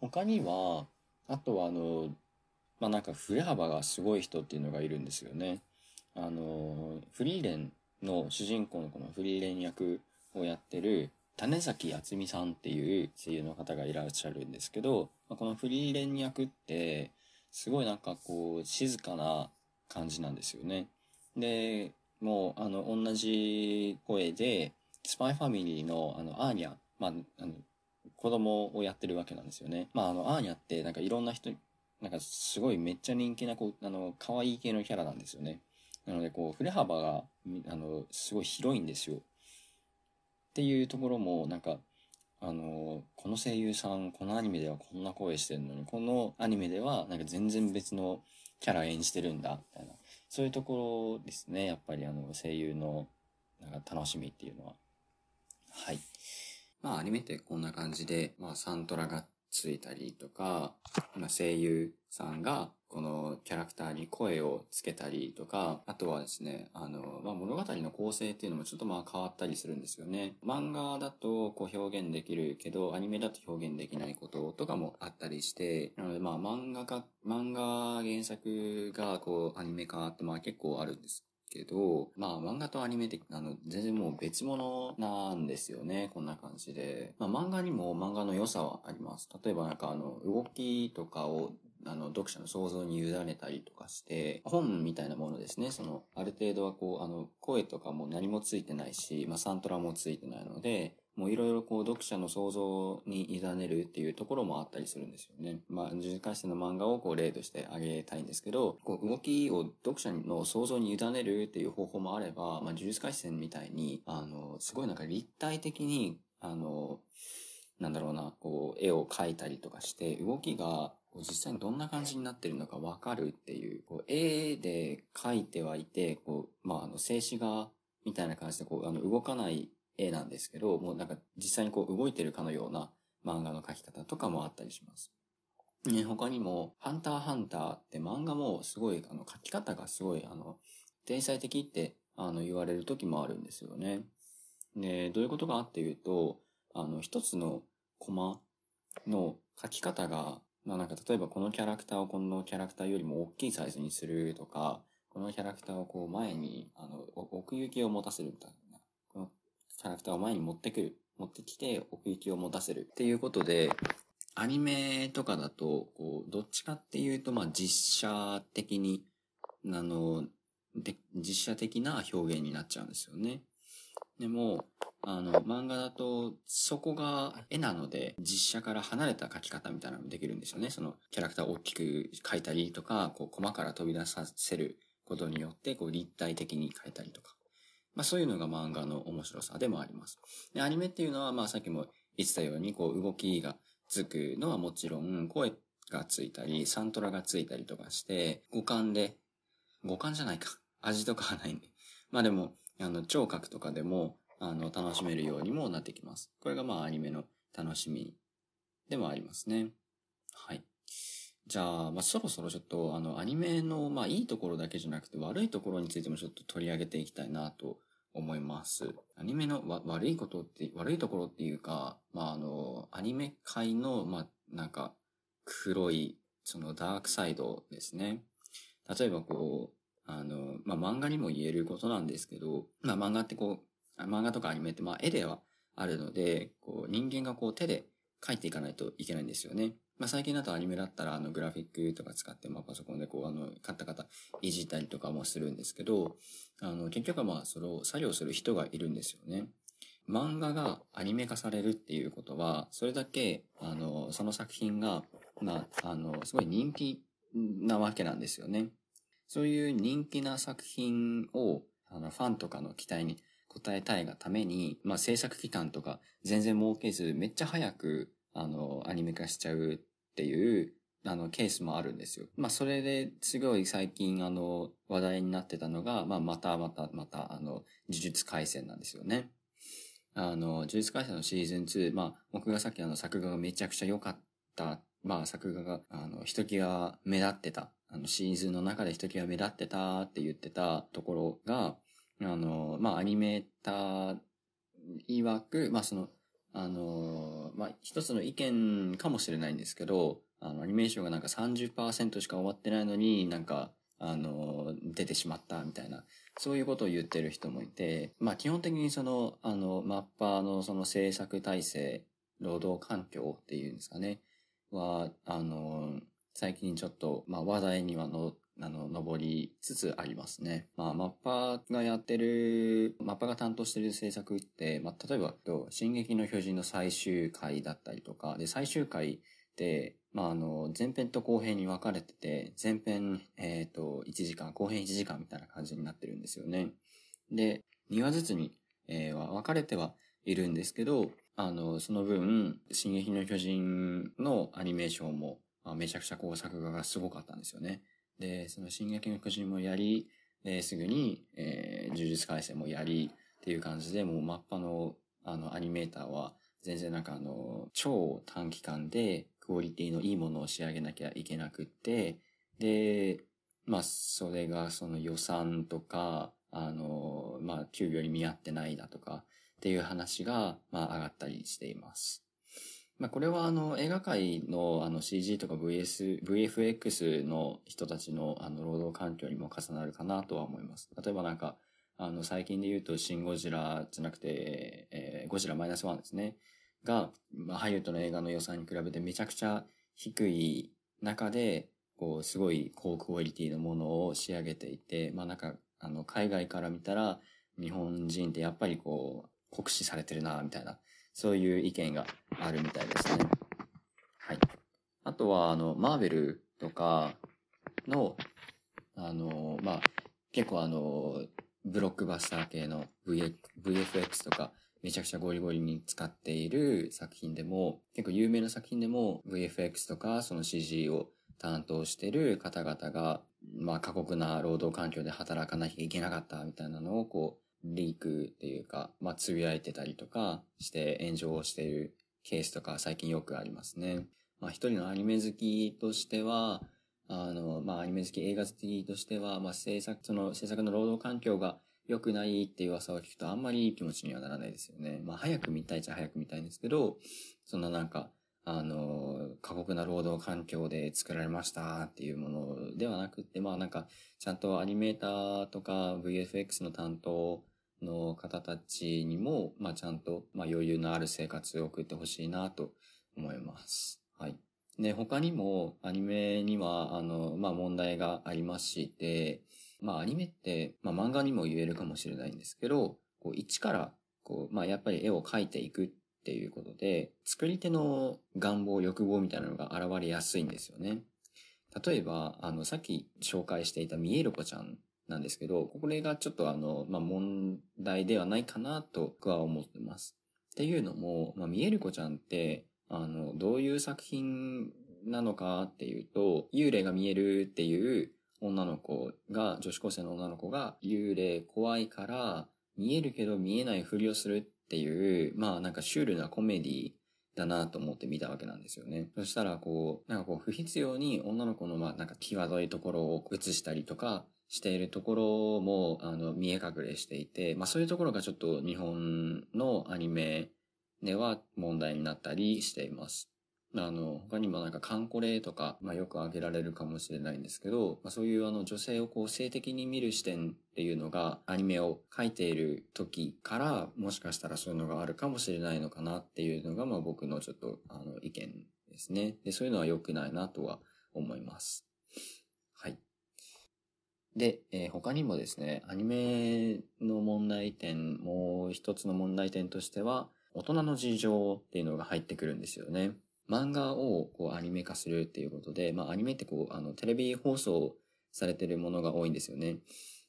他には、あとはあの、まあ、なんか振れ幅がすごい人っていうのがいるんですよね。あの、フリーレンの主人公のこのフリーレン役をやってる種崎敦美さんっていう声優の方がいらっしゃるんですけど、まあ、このフリーレン役って、すごいなんかこう、静かな感じなんですよね。で、もう、あの、同じ声で、スパイファミリーの、あの、アーニャ、まあ、あの、子供をやってるわけなんですよね。まあ、あの、アーニャって、なんかいろんな人、なんかすごいめっちゃ人気な、こう、あの、可愛い系のキャラなんですよね。なので、こう、振れ幅が、あの、すごい広いんですよ。っていうところも、なんか、あの、この声優さん、このアニメではこんな声してるのに、このアニメでは、なんか全然別のキャラ演じてるんだ、みたいな。そういうところですね。やっぱりあの、声優の、なんか楽しみっていうのは。はい。まあ、アニメってこんな感じで、まあ、サントラがついたりとか、まあ、声優さんがこのキャラクターに声をつけたりとか、あとはですね、あの、まあ、物語の構成っていうのもちょっとまあ変わったりするんですよね。漫画だとこう表現できるけど、アニメだと表現できないこととかもあったりして、なのでまあ漫画か、漫画原作がこうアニメ化ってまあ結構あるんですけど、まあ漫画とアニメってあの全然もう別物なんですよね。こんな感じで。まあ漫画にも漫画の良さはあります。例えばなんかあの動きとかをあの、読者の想像に委ねたりとかして、本みたいなものですね。その、ある程度はこう、あの、声とかも何もついてないし、まあ、サントラもついてないので、もういろいろこう読者の想像に委ねるっていうところもあったりするんですよね。まあ、呪術廻戦の漫画をこう例としてあげたいんですけど、こう動きを読者の想像に委ねるっていう方法もあれば、まあ、呪術廻戦みたいに、あの、すごいなんか立体的に、あの、なんだろうな、こう、絵を描いたりとかして、動きがこう実際にどんな感じになってるのかわかるっていう、こう絵で描いてはいて、こう、まあ、あの、静止画みたいな感じで、こう、あの、動かない絵なんですけど、もうなんか実際にこう動いてるかのような漫画の描き方とかもあったりします。ね、他にも、ハンターハンターって漫画もすごい、あの、描き方がすごい、あの、天才的って、あの、言われる時もあるんですよね。で、どういうことかっていうと、あの、一つのコマの書き方が、まあなんか例えばこのキャラクターをこのキャラクターよりも大きいサイズにするとか、このキャラクターをこう前に、あの、奥行きを持たせるみたいな。このキャラクターを前に持ってくる。持ってきて奥行きを持たせる。っていうことで、アニメとかだと、こう、どっちかっていうと、まあ実写的に、あの、で、実写的な表現になっちゃうんですよね。でも、あの、漫画だと、そこが絵なので、実写から離れた描き方みたいなのもできるんですよね。その、キャラクターを大きく描いたりとか、こう、コマから飛び出させることによって、こう、立体的に描いたりとか。まあ、そういうのが漫画の面白さでもあります。で、アニメっていうのは、まあ、さっきも言ってたように、こう、動きがつくのはもちろん、声がついたり、サントラがついたりとかして、五感で、五感じゃないか。味とかはないんで。まあでも、あの、聴覚とかでも、あの、楽しめるようにもなってきます。これがまあアニメの楽しみでもありますね。はい。じゃあ、まあ、そろそろちょっと、あの、アニメの、まあ、いいところだけじゃなくて、悪いところについてもちょっと取り上げていきたいなと思います。アニメのわ悪いことって、悪いところっていうか、まあ、あの、アニメ界の、まあ、なんか、黒い、そのダークサイドですね。例えばこう、あの、まあ、漫画にも言えることなんですけど、まあ、漫画ってこう、漫画とかアニメって、まあ、絵ではあるので、こう、人間がこう手で描いていかないといけないんですよね。まあ、最近だとアニメだったら、あの、グラフィックとか使って、まあ、パソコンでこう、あの、買った方、いじったりとかもするんですけど、あの、結局はまあ、それを作業する人がいるんですよね。漫画がアニメ化されるっていうことは、それだけ、あの、その作品が、まあ、あの、すごい人気なわけなんですよね。そういう人気な作品を、あの、ファンとかの期待に応えたいがために、まあ、制作期間とか全然設けず、めっちゃ早く、あの、アニメ化しちゃうっていう、あの、ケースもあるんですよ。まあ、それですごい最近、あの、話題になってたのが、まあ、またまたまた、あの、呪術回戦なんですよね。あの、呪術回戦のシーズン2、まあ、僕がさっきあの、作画がめちゃくちゃ良かった、まあ、作画が、あの、ひときわ目立ってた、あの、シーズンの中でひときわ目立ってたって言ってたところが、あの、まあ、アニメーター曰く、まあ、その、あの、まあ、一つの意見かもしれないんですけど、あの、アニメーションがなんか30%しか終わってないのになんか、あの、出てしまったみたいな、そういうことを言ってる人もいて、まあ基本的にその、あの、マッパーのその制作体制、労働環境っていうんですかね、は、あの、最近ちょっと、まあ話題にはの、あの、登りつつありますね。まあ、マッパがやってる、マッパが担当してる制作って、まあ、例えば、進撃の巨人の最終回だったりとか、で、最終回で、まあ、あの、前編と後編に分かれてて、前編、えっ、ー、と、1時間、後編1時間みたいな感じになってるんですよね。で、2話ずつに、えー、分かれてはいるんですけど、あの、その分、進撃の巨人のアニメーションも、まあ、めちゃくちゃこう作画がすごかったんですよね。で、その進撃の巨人もやり、え、すぐに、えー、呪術回戦もやり、っていう感じで、もうマッパの、あの、アニメーターは、全然なんかあの、超短期間で、クオリティのいいものを仕上げなきゃいけなくって、で、まあ、それがその予算とか、あの、まあ、給料に見合ってないだとか、っていう話が、まあ、上がったりしています。まあ、これはあの、映画界のあの CG とか VS、VFX の人たちのあの、労働環境にも重なるかなとは思います。例えばなんか、あの、最近で言うと、シン・ゴジラじゃなくて、えー、ゴジラマイナスワンですね。が、まあ、ハリウッドの映画の予算に比べてめちゃくちゃ低い中で、こう、すごい高クオリティのものを仕上げていて、まあなんか、あの、海外から見たら、日本人ってやっぱりこう、酷使されてるな、みたいな、そういう意見があるみたいですね。はい。あとは、あの、マーベルとかの、あの、まあ、結構あの、ブロックバスター系の VFX とか、めちゃくちゃゴリゴリに使っている作品でも、結構有名な作品でも VFX とかその CG を担当してる方々が、まあ過酷な労働環境で働かなきゃいけなかったみたいなのをこう、リークっていうか、まあつぶやいてたりとかして炎上をしているケースとか最近よくありますね。まあ一人のアニメ好きとしては、あの、まあアニメ好き、映画好きとしては、まあ制作、その制作の労働環境が良くないっていう噂を聞くとあんまりいい気持ちにはならないですよね。まあ早く見たいっちゃ早く見たいんですけど、そんななんか、あの、過酷な労働環境で作られましたっていうものではなくって、まあなんか、ちゃんとアニメーターとか VFX の担当の方たちにも、まあちゃんと、まあ余裕のある生活を送ってほしいなと思います。はい。で、他にもアニメには、あの、まあ問題がありまして、まあアニメって、まあ漫画にも言えるかもしれないんですけど、こう一から、こう、まあやっぱり絵を描いていくっていうことで、作り手の願望、欲望みたいなのが現れやすいんですよね。例えば、あの、さっき紹介していた見える子ちゃんなんですけど、これがちょっとあの、まあ問題ではないかなと僕は思ってます。っていうのも、まあ見える子ちゃんって、あの、どういう作品なのかっていうと、幽霊が見えるっていう女の子が、女子高生の女の子が、幽霊怖いから、見えるけど見えないふりをするっていう、まあなんかシュールなコメディだなと思って見たわけなんですよね。そしたらこう、なんかこう不必要に女の子のまあなんか際どいところを映したりとかしているところもあの見え隠れしていて、まあそういうところがちょっと日本のアニメでは問題になったりしています。あの、他にもなんかカンコレとか、まあよく挙げられるかもしれないんですけど、まあ、そういうあの女性をこう性的に見る視点っていうのがアニメを描いている時からもしかしたらそういうのがあるかもしれないのかなっていうのがまあ僕のちょっとあの意見ですね。で、そういうのは良くないなとは思います。で、えー、他にもですね、アニメの問題点、もう一つの問題点としては、大人の事情っていうのが入ってくるんですよね。漫画をこうアニメ化するっていうことで、まあアニメってこう、あの、テレビ放送されてるものが多いんですよね。っ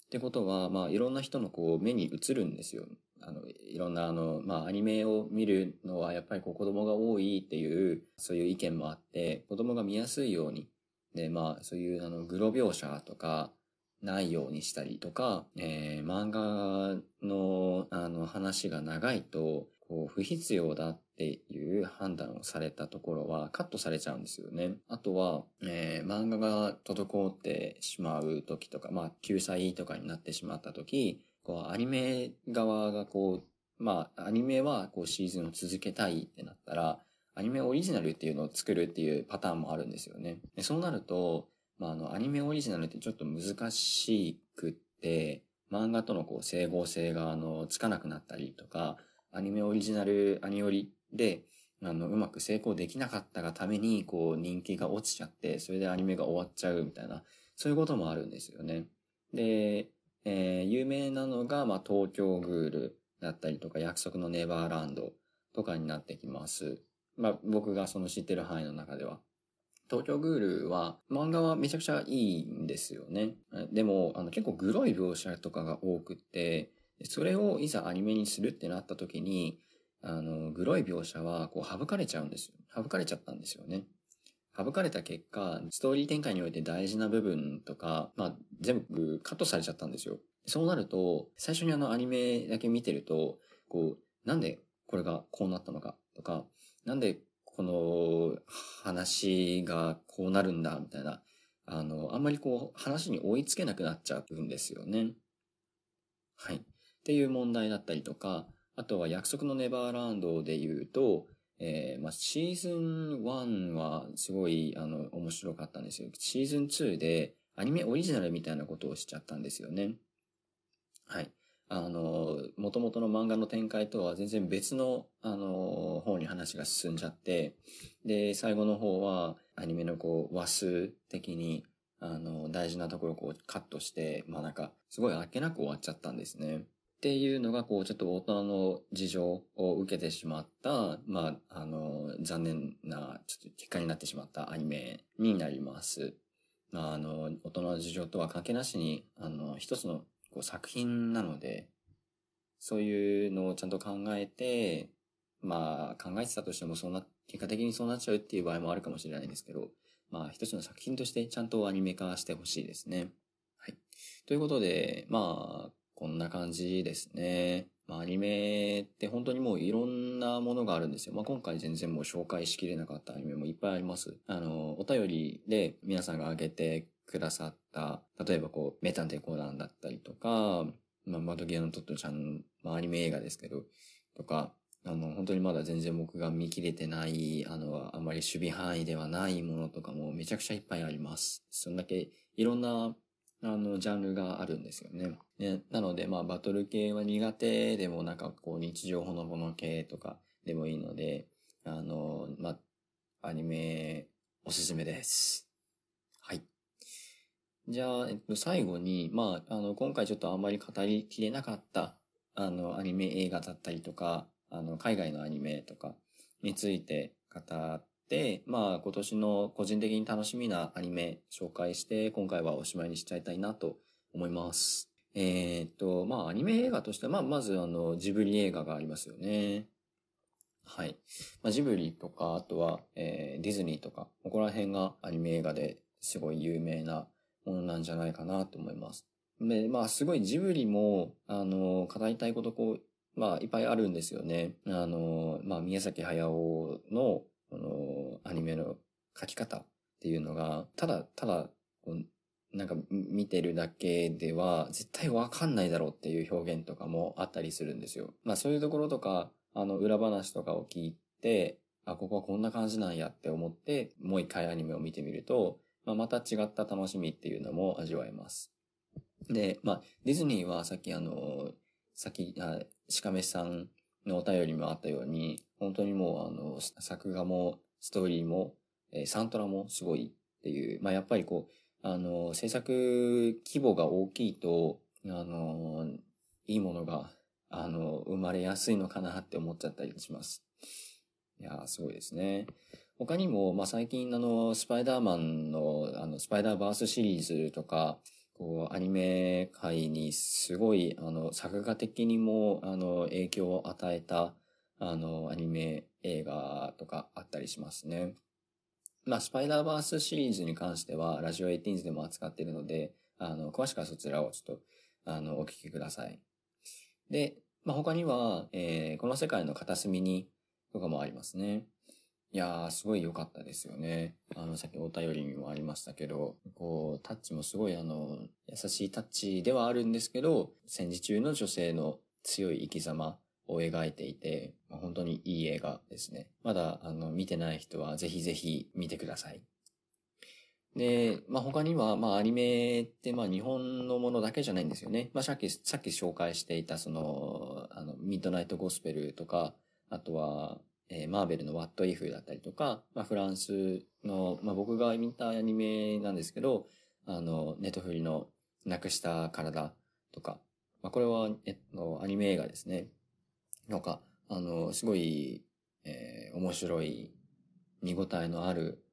てことは、まあいろんな人のこう目に映るんですよ。あの、いろんなあの、まあアニメを見るのはやっぱりこう子供が多いっていう、そういう意見もあって、子供が見やすいように、で、まあそういうあの、グロ描写とか、ないようにしたりとか、えー、漫画のあの話が長いと、こう不必要だっていう判断をされたところはカットされちゃうんですよね。あとは、えー、漫画が滞ってしまう時とか、まあ、救済とかになってしまった時、こう、アニメ側がこう、まあ、アニメはこうシーズンを続けたいってなったら、アニメオリジナルっていうのを作るっていうパターンもあるんですよね。でそうなると、まあ、あの、アニメオリジナルってちょっと難しくって、漫画とのこう整合性があのつかなくなったりとか、アニメオリジナル、アニオリで、あの、うまく成功できなかったがために、こう、人気が落ちちゃって、それでアニメが終わっちゃうみたいな、そういうこともあるんですよね。で、えー、有名なのが、まあ、東京グールだったりとか、約束のネバーランドとかになってきます。まあ、僕がその知ってる範囲の中では。東京グールは、漫画はめちゃくちゃいいんですよね。でも、あの、結構グロい描写とかが多くって、それをいざアニメにするってなった時に、あの、グロい描写はこう省かれちゃうんですよ。省かれちゃったんですよね。省かれた結果、ストーリー展開において大事な部分とか、まあ、全部カットされちゃったんですよ。そうなると、最初にあのアニメだけ見てると、こう、なんでこれがこうなったのかとか、なんでこの話がこうなるんだみたいな、あの、あんまりこう話に追いつけなくなっちゃうんですよね。はい。っていう問題だったりとか、あとは約束のネバーランドで言うと、えー、まあ、シーズン1はすごい、あの、面白かったんですよ。シーズン2でアニメオリジナルみたいなことをしちゃったんですよね。はい。あの、元々の漫画の展開とは全然別の、あの、方に話が進んじゃって、で、最後の方は、アニメのこう、話数的に、あの、大事なところをこうカットして、まあなんか、すごいあっけなく終わっちゃったんですね。っていうのが、こう、ちょっと大人の事情を受けてしまった、まあ、あの、残念な、ちょっと結果になってしまったアニメになります。まあ、あの、大人の事情とは関係なしに、あの、一つのこう作品なので、そういうのをちゃんと考えて、まあ、考えてたとしても、そんな、結果的にそうなっちゃうっていう場合もあるかもしれないんですけど、まあ、一つの作品としてちゃんとアニメ化してほしいですね。はい。ということで、まあ、こんな感じですね。まあ、アニメって本当にもういろんなものがあるんですよ。まあ、今回全然もう紹介しきれなかったアニメもいっぱいあります。あの、お便りで皆さんが挙げてくださった、例えばこう、メタンテコーナーだったりとか、まあ、マドゲアのトットちゃん、まあ、アニメ映画ですけど、とか、あの、本当にまだ全然僕が見切れてない、あの、あまり守備範囲ではないものとかもめちゃくちゃいっぱいあります。そんだけいろんなあの、ジャンルがあるんですよね。ねなので、まあ、バトル系は苦手でも、なんかこう、日常ほのぼの系とかでもいいので、あの、まあ、アニメ、おすすめです。じゃあ、えっと、最後に、まあ、あの、今回ちょっとあんまり語りきれなかった、あの、アニメ映画だったりとか、あの、海外のアニメとかについて語って、まあ今年の個人的に楽しみなアニメ紹介して、今回はおしまいにしちゃいたいなと思います。えー、っと、まあアニメ映画としては、まあまずあのジブリ映画がありますよね。はい。まあ、ジブリとか、あとは、えー、ディズニーとか、ここら辺がアニメ映画ですごい有名なものなんじゃないかなと思います。で、まあすごいジブリも、あの、語りたいことこう、まあいっぱいあるんですよね。あの、まあ宮崎駿のこのアニメの書き方っていうのが、ただ、ただ、なんか見てるだけでは絶対わかんないだろうっていう表現とかもあったりするんですよ。まあそういうところとか、あの裏話とかを聞いて、あ、ここはこんな感じなんやって思って、もう一回アニメを見てみると、まあ、また違った楽しみっていうのも味わえます。で、まあ、ディズニーはさっきあの、さっき、あ、鹿飯さんのお便りもあったように、本当にもうあの、作画も、ストーリーも、えー、サントラもすごいっていう、まあ、やっぱりこう、あの、制作規模が大きいと、あの、いいものが、あの、生まれやすいのかなって思っちゃったりします。いやすごいですね。他にも、まあ、最近あの、スパイダーマンの、あの、スパイダーバースシリーズとか、こう、アニメ界にすごい、あの、作画的にも、あの、影響を与えた、あの、アニメ映画とかあったりしますね。まあ、スパイダーバースシリーズに関しては、ラジオ18でも扱っているので、あの、詳しくはそちらをちょっと、あの、お聞きください。で、まあ、他には、えー、この世界の片隅にとかもありますね。いやー、すごい良かったですよね。あの、さっきお便りにもありましたけど、こう、タッチもすごいあの、優しいタッチではあるんですけど、戦時中の女性の強い生き様を描いていて、まあ、本当にいい映画ですね。まだ、あの、見てない人はぜひぜひ見てください。で、まあ、他には、まあ、アニメって、まあ、日本のものだけじゃないんですよね。まあ、さっき、さっき紹介していた、その、あの、ミッドナイトゴスペルとか、あとは、えー、マーベルの What If だったりとか、まあ、フランスの、まあ、僕が見たアニメなんですけど、あの、ネトフリのなくした体とか、まあ、これは、えっと、アニメ映画ですね。なんか、あの、すごい、えー、面白い、見応えのある、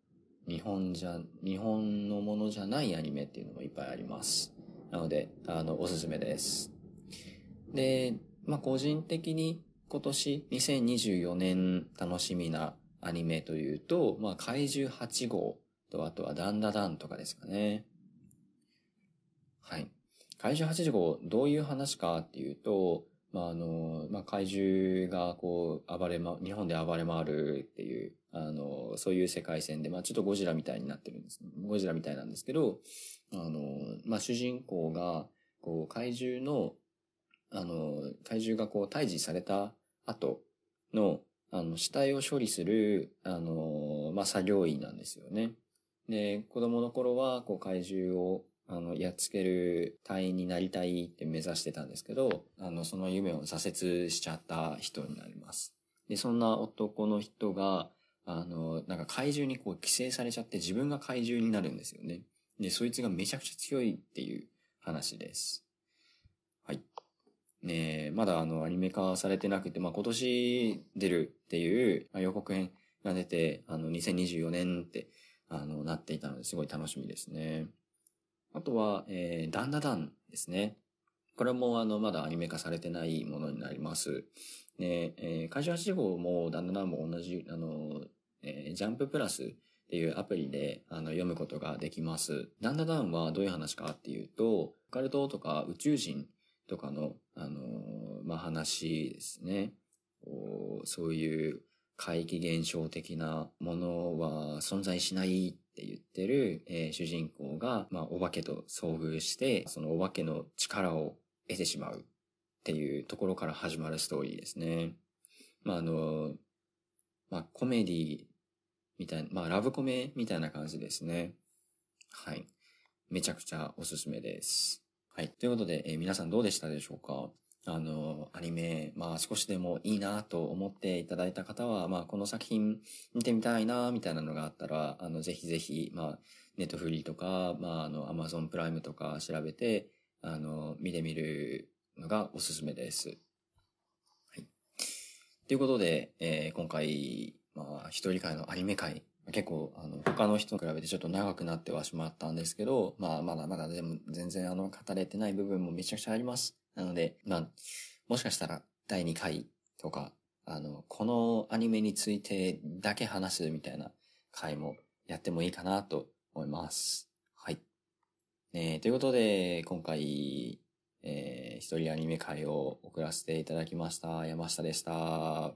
日本じゃ、日本のものじゃないアニメっていうのもいっぱいあります。なので、あの、おすすめです。で、まあ、個人的に今年2024年楽しみなアニメというと、まあ、怪獣8号と、あとはダンダダンとかですかね。はい。怪獣8号、どういう話かっていうと、まあ、あの、まあ、怪獣がこう、暴れま、日本で暴れ回るっていう、あの、そういう世界線で、まあ、ちょっとゴジラみたいになってるんです。ゴジラみたいなんですけど、あの、まあ、主人公が、こう、怪獣の、あの、怪獣がこう、退治された後の、あの、死体を処理する、あの、まあ、作業員なんですよね。で、子供の頃は、こう、怪獣を、あの、やっつける隊員になりたいって目指してたんですけど、あの、その夢を挫折しちゃった人になります。で、そんな男の人が、あの、なんか怪獣にこう寄生されちゃって自分が怪獣になるんですよね。で、そいつがめちゃくちゃ強いっていう話です。はい。ねまだあの、アニメ化されてなくて、まあ、今年出るっていう、まあ、予告編が出て、あの、2024年って、あの、なっていたのですごい楽しみですね。あとは、えー、ダンダダンですね。これもあの、まだアニメ化されてないものになります。ねえー、怪獣8号もダンダダンも同じ、あの、えー、ジャンププラスっていうアプリであの読むことができます。ダンダダンはどういう話かっていうと、カルトとか宇宙人とかの、あのまあ、話ですね。そういう怪奇現象的なものは存在しないって言ってる、えー、主人公が、まあ、お化けと遭遇して、そのお化けの力を得てしまうっていうところから始まるストーリーですね。まあ、あの、まあ、コメディみたいな、まあ、ラブコメみたいな感じですね。はい。めちゃくちゃおすすめです。はい。ということで、えー、皆さんどうでしたでしょうか？あの、アニメ、まあ少しでもいいなと思っていただいた方は、まあこの作品見てみたいなみたいなのがあったら、あの、ぜひぜひ、まあ、ネットフリーとか、まああの、アマゾンプライムとか調べて、あの、見てみるのがおすすめです。はい。ということで、えー、今回、まあ、一人会のアニメ会結構、あの、他の人に比べてちょっと長くなってはしまったんですけど、まあ、まだまだ全然あの、語れてない部分もめちゃくちゃあります。なので、まあ、もしかしたら第2回とか、あの、このアニメについてだけ話すみたいな回もやってもいいかなと思います。はい。えー、ということで、今回、えー、一人アニメ会を送らせていただきました。山下でした。